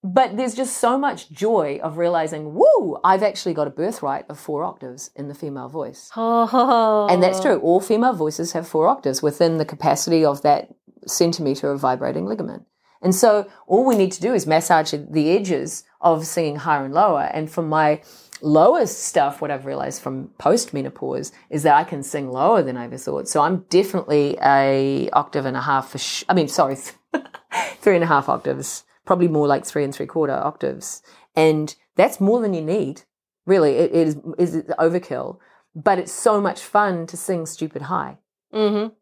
but there's just so much joy of realizing, woo, I've actually got a birthright of four octaves in the female voice. Oh. And that's true. All female voices have four octaves within the capacity of that centimeter of vibrating ligament. And so all we need to do is massage the edges of singing higher and lower. And for my lowest stuff, what I've realized from post menopause is that I can sing lower than I ever thought. So I'm definitely a octave and a half for sh- I mean, sorry, (laughs) three and a half octaves, probably more like three and three quarter octaves. And that's more than you need. Really, it, it is, is overkill, but it's so much fun to sing stupid high Mm-hmm.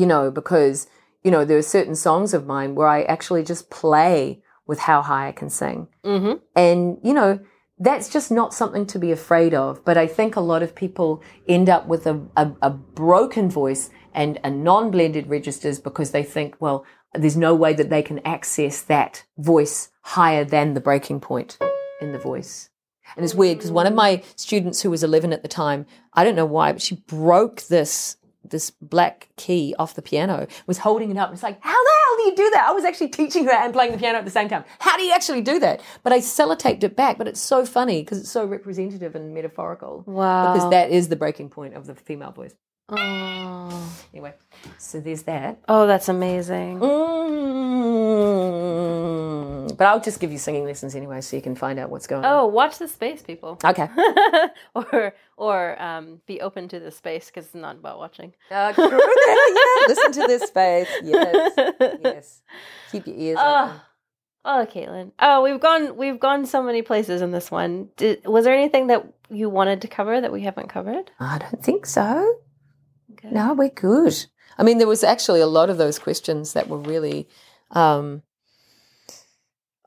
you know, because, you know, there are certain songs of mine where I actually just play with how high I can sing. Mm-hmm. And, you know, that's just not something to be afraid of. But I think a lot of people end up with a, a, a broken voice and a non blended registers because they think, well, there's no way that they can access that voice higher than the breaking point in the voice. And it's weird because one of my students who was 11 at the time, I don't know why, but she broke this this black key off the piano, was holding it up. It's like, how the hell do you do that? I was actually teaching her and playing the piano at the same time. How do you actually do that? But I sellotaped it back, but it's so funny because it's so representative and metaphorical. Wow. Because that is the breaking point of the female voice. Oh. Anyway, so there's that. oh, that's amazing. Mm. But I'll just give you singing lessons anyway so you can find out what's going on. Oh, watch the space, people. Okay. (laughs) or or um, be open to the space because it's not about watching. Uh, (laughs) yeah, listen to this space. Yes. Yes. Keep your ears open. Oh, oh, Caitlin. Oh, we've gone we've gone so many places in this one. Did, was there anything that you wanted to cover that we haven't covered? I don't think so. Okay. No, we're good. I mean, there was actually a lot of those questions that were really, um,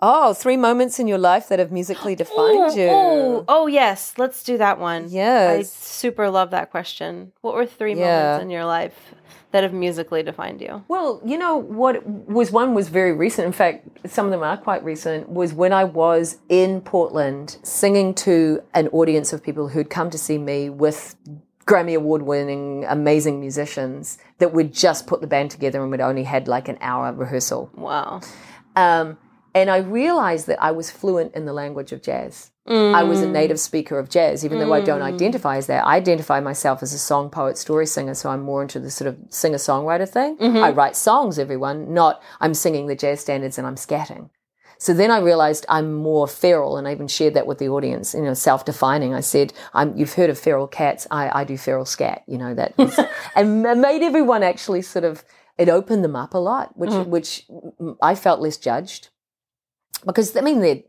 oh, three moments in your life that have musically (gasps) defined Oh, you. oh, oh, yes. Let's do that one. I super love that question. What were three Yeah. moments in your life that have musically defined you? Well, you know what was one was very recent. In fact, some of them are quite recent. Was when I was in Portland singing to an audience of people who'd come to see me with Grammy award winning amazing musicians that would just put the band together and we'd only had like an hour rehearsal. Wow. Um, and I realized that I was fluent in the language of jazz. I was a mm. native speaker of jazz, even though I don't mm. identify as that. I identify myself as a song poet, story singer, so I'm more into the sort of singer songwriter thing. Mm-hmm. I write songs, everyone, not I'm singing the jazz standards and I'm scatting. So then I realized I'm more feral, and I even shared that with the audience. You know, self-defining. I said, I'm, "You've heard of feral cats? I, I do feral scat." You know that, is, (laughs) and made everyone actually sort of. It opened them up a lot, which mm. which I felt less judged because I mean the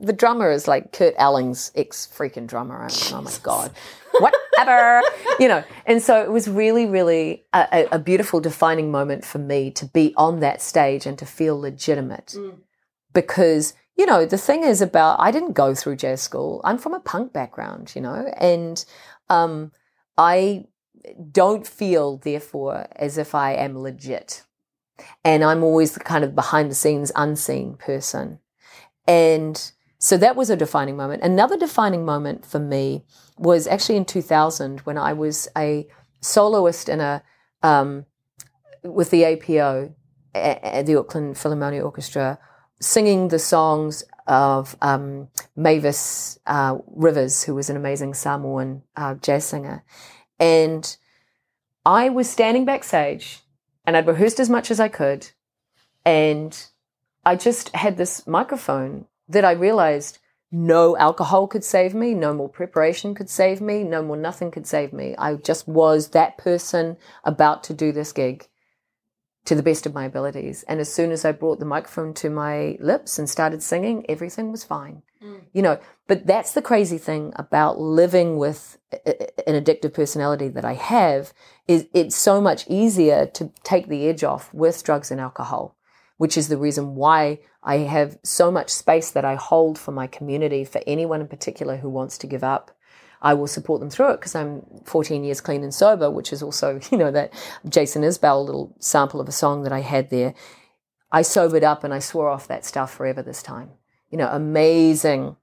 the drummer is like Kurt Elling's ex freaking drummer. Oh my god, whatever, (laughs) you know. And so it was really, really a, a, a beautiful defining moment for me to be on that stage and to feel legitimate, mm. Because you know the thing is about I didn't go through jazz school. I'm from a punk background, you know, and um, I don't feel, therefore, as if I am legit. And I'm always the kind of behind the scenes, unseen person. And so that was a defining moment. Another defining moment for me was actually in 2000 when I was a soloist in a um, with the APO the Auckland Philharmonic Orchestra, singing the songs of um, Mavis uh, Rivers, who was an amazing Samoan uh, jazz singer, and I was standing backstage, and I'd rehearsed as much as I could, and I just had this microphone that I realized no alcohol could save me, no more preparation could save me, no more nothing could save me. I just was that person about to do this gig to the best of my abilities. And as soon as I brought the microphone to my lips and started singing, everything was fine. Mm. You know, but that's the crazy thing about living with an addictive personality that I have is it's so much easier to take the edge off with drugs and alcohol which is the reason why I have so much space that I hold for my community, for anyone in particular who wants to give up. I will support them through it because I'm 14 years clean and sober, which is also, (laughs) you know, that Jason Isbell little sample of a song that I had there. I sobered up and I swore off that stuff forever this time. You know, amazing,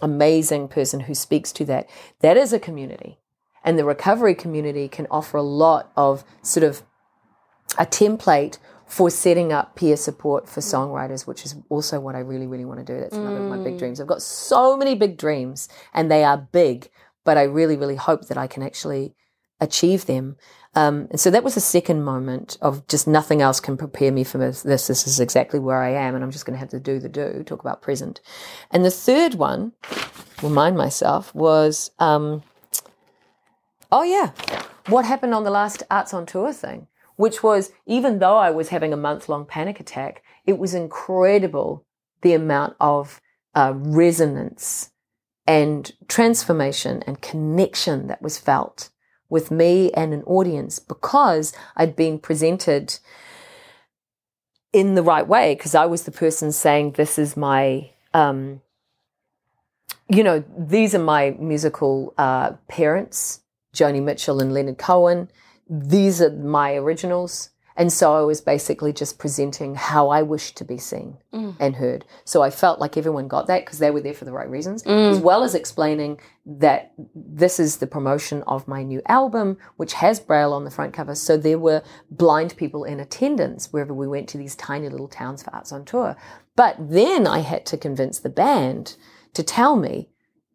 amazing person who speaks to that. That is a community. And the recovery community can offer a lot of sort of a template for setting up peer support for songwriters, which is also what I really, really want to do. That's another mm. of my big mm. dreams. I've got so many big dreams and they are big, but I really, really hope that I can actually achieve them. Um, and so that was the second moment of just nothing else can prepare me for this. This is exactly where I am, and I'm just going to have to do the do, talk about present. And the third one, remind myself, was um, oh, yeah, what happened on the last Arts on Tour thing? which was even though I was having a month long panic attack, it was incredible the amount of uh, resonance and transformation and connection that was felt with me and an audience because I'd been presented in the right way because I was the person saying, This is my, um, you know, these are my musical uh, parents, Joni Mitchell and Leonard Cohen these are my originals. And so I was basically just presenting how I wished to be seen mm. and heard. So I felt like everyone got that because they were there for the right reasons, mm. as well as explaining that this is the promotion of my new album, which has Braille on the front cover. So there were blind people in attendance wherever we went to these tiny little towns for Arts on Tour. But then I had to convince the band to tell me,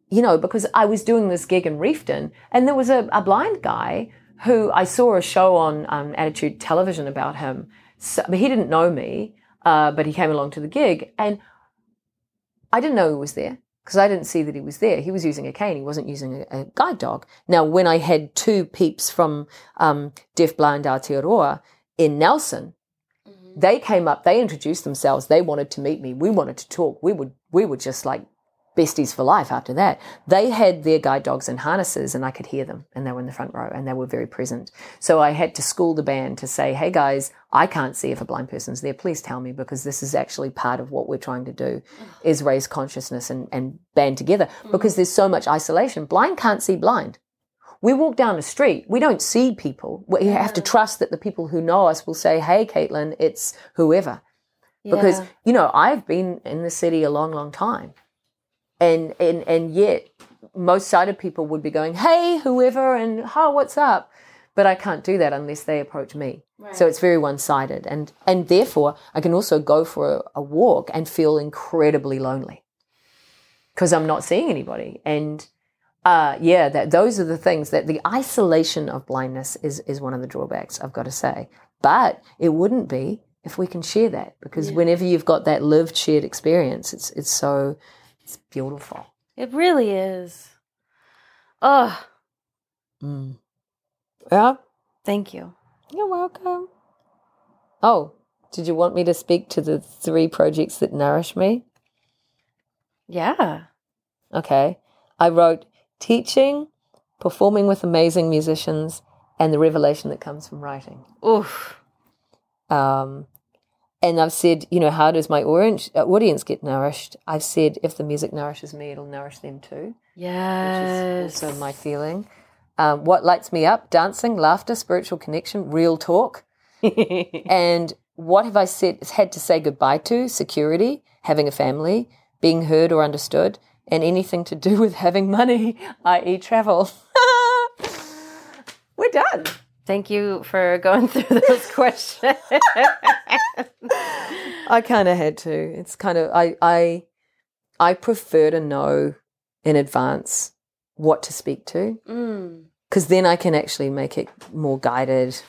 you know, because I was doing this gig in Reefton and there was a, a blind guy who I saw a show on um, Attitude Television about him. So, but he didn't know me, uh, but he came along to the gig, and I didn't know he was there because I didn't see that he was there. He was using a cane. He wasn't using a, a guide dog. Now, when I had two peeps from um, Deaf Blind Aotearoa in Nelson, mm-hmm. they came up. They introduced themselves. They wanted to meet me. We wanted to talk. We would we were just like besties for life after that. They had their guide dogs and harnesses and I could hear them and they were in the front row and they were very present. So I had to school the band to say, hey guys, I can't see if a blind person's there. Please tell me because this is actually part of what we're trying to do is raise consciousness and, and band together because mm. there's so much isolation. Blind can't see blind. We walk down the street, we don't see people. We have to trust that the people who know us will say, hey, Caitlin, it's whoever. Because, yeah. you know, I've been in the city a long, long time and and and yet most sighted people would be going, "Hey, whoever," and "How, oh, what's up?" But I can't do that unless they approach me. Right. So it's very one-sided, and and therefore I can also go for a, a walk and feel incredibly lonely because I'm not seeing anybody. And uh, yeah, that those are the things that the isolation of blindness is is one of the drawbacks. I've got to say, but it wouldn't be if we can share that because yeah. whenever you've got that lived shared experience, it's it's so it's beautiful. It really is. Oh. Mm. Yeah. Thank you. You're welcome. Oh, did you want me to speak to the three projects that nourish me? Yeah. Okay. I wrote teaching, performing with amazing musicians, and the revelation that comes from writing. Oof. Um, and I've said, you know, how does my orange, uh, audience get nourished? I've said, if the music nourishes me, it'll nourish them too. Yes. Which is also my feeling. Um, what lights me up? Dancing, laughter, spiritual connection, real talk. (laughs) and what have I said, had to say goodbye to? Security, having a family, being heard or understood, and anything to do (laughs) with having money, i.e., travel. (laughs) We're done. Thank you for going (laughs) through those questions. (laughs) I kind of had to. It's kind of I I I prefer to know in advance what to speak to mm. because then I can actually make it more guided.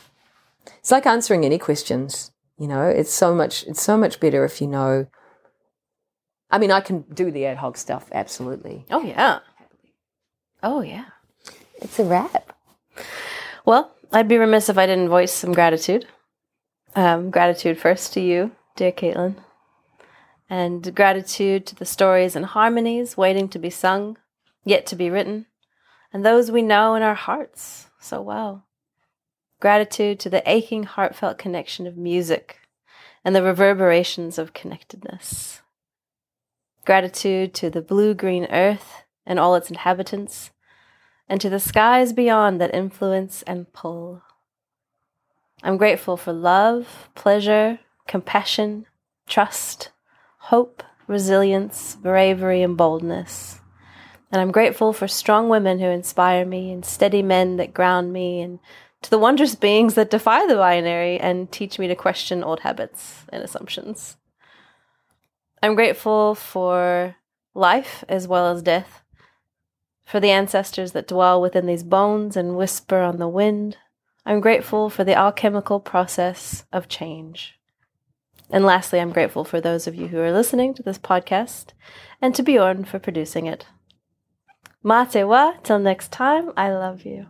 It's like answering any questions. You know, it's so much. It's so much better if you know. I mean, I can do the ad hoc stuff absolutely. oh yeah. Oh yeah. It's a wrap. Well, I'd be remiss if I didn't voice some gratitude. Um, gratitude first to you, dear Caitlin, and gratitude to the stories and harmonies waiting to be sung, yet to be written, and those we know in our hearts so well. Gratitude to the aching, heartfelt connection of music and the reverberations of connectedness. Gratitude to the blue green earth and all its inhabitants, and to the skies beyond that influence and pull. I'm grateful for love, pleasure, compassion, trust, hope, resilience, bravery, and boldness. And I'm grateful for strong women who inspire me and steady men that ground me and to the wondrous beings that defy the binary and teach me to question old habits and assumptions. I'm grateful for life as well as death, for the ancestors that dwell within these bones and whisper on the wind. I'm grateful for the alchemical process of change. And lastly, I'm grateful for those of you who are listening to this podcast and to Bjorn for producing it. Mā te wā, till next time, I love you.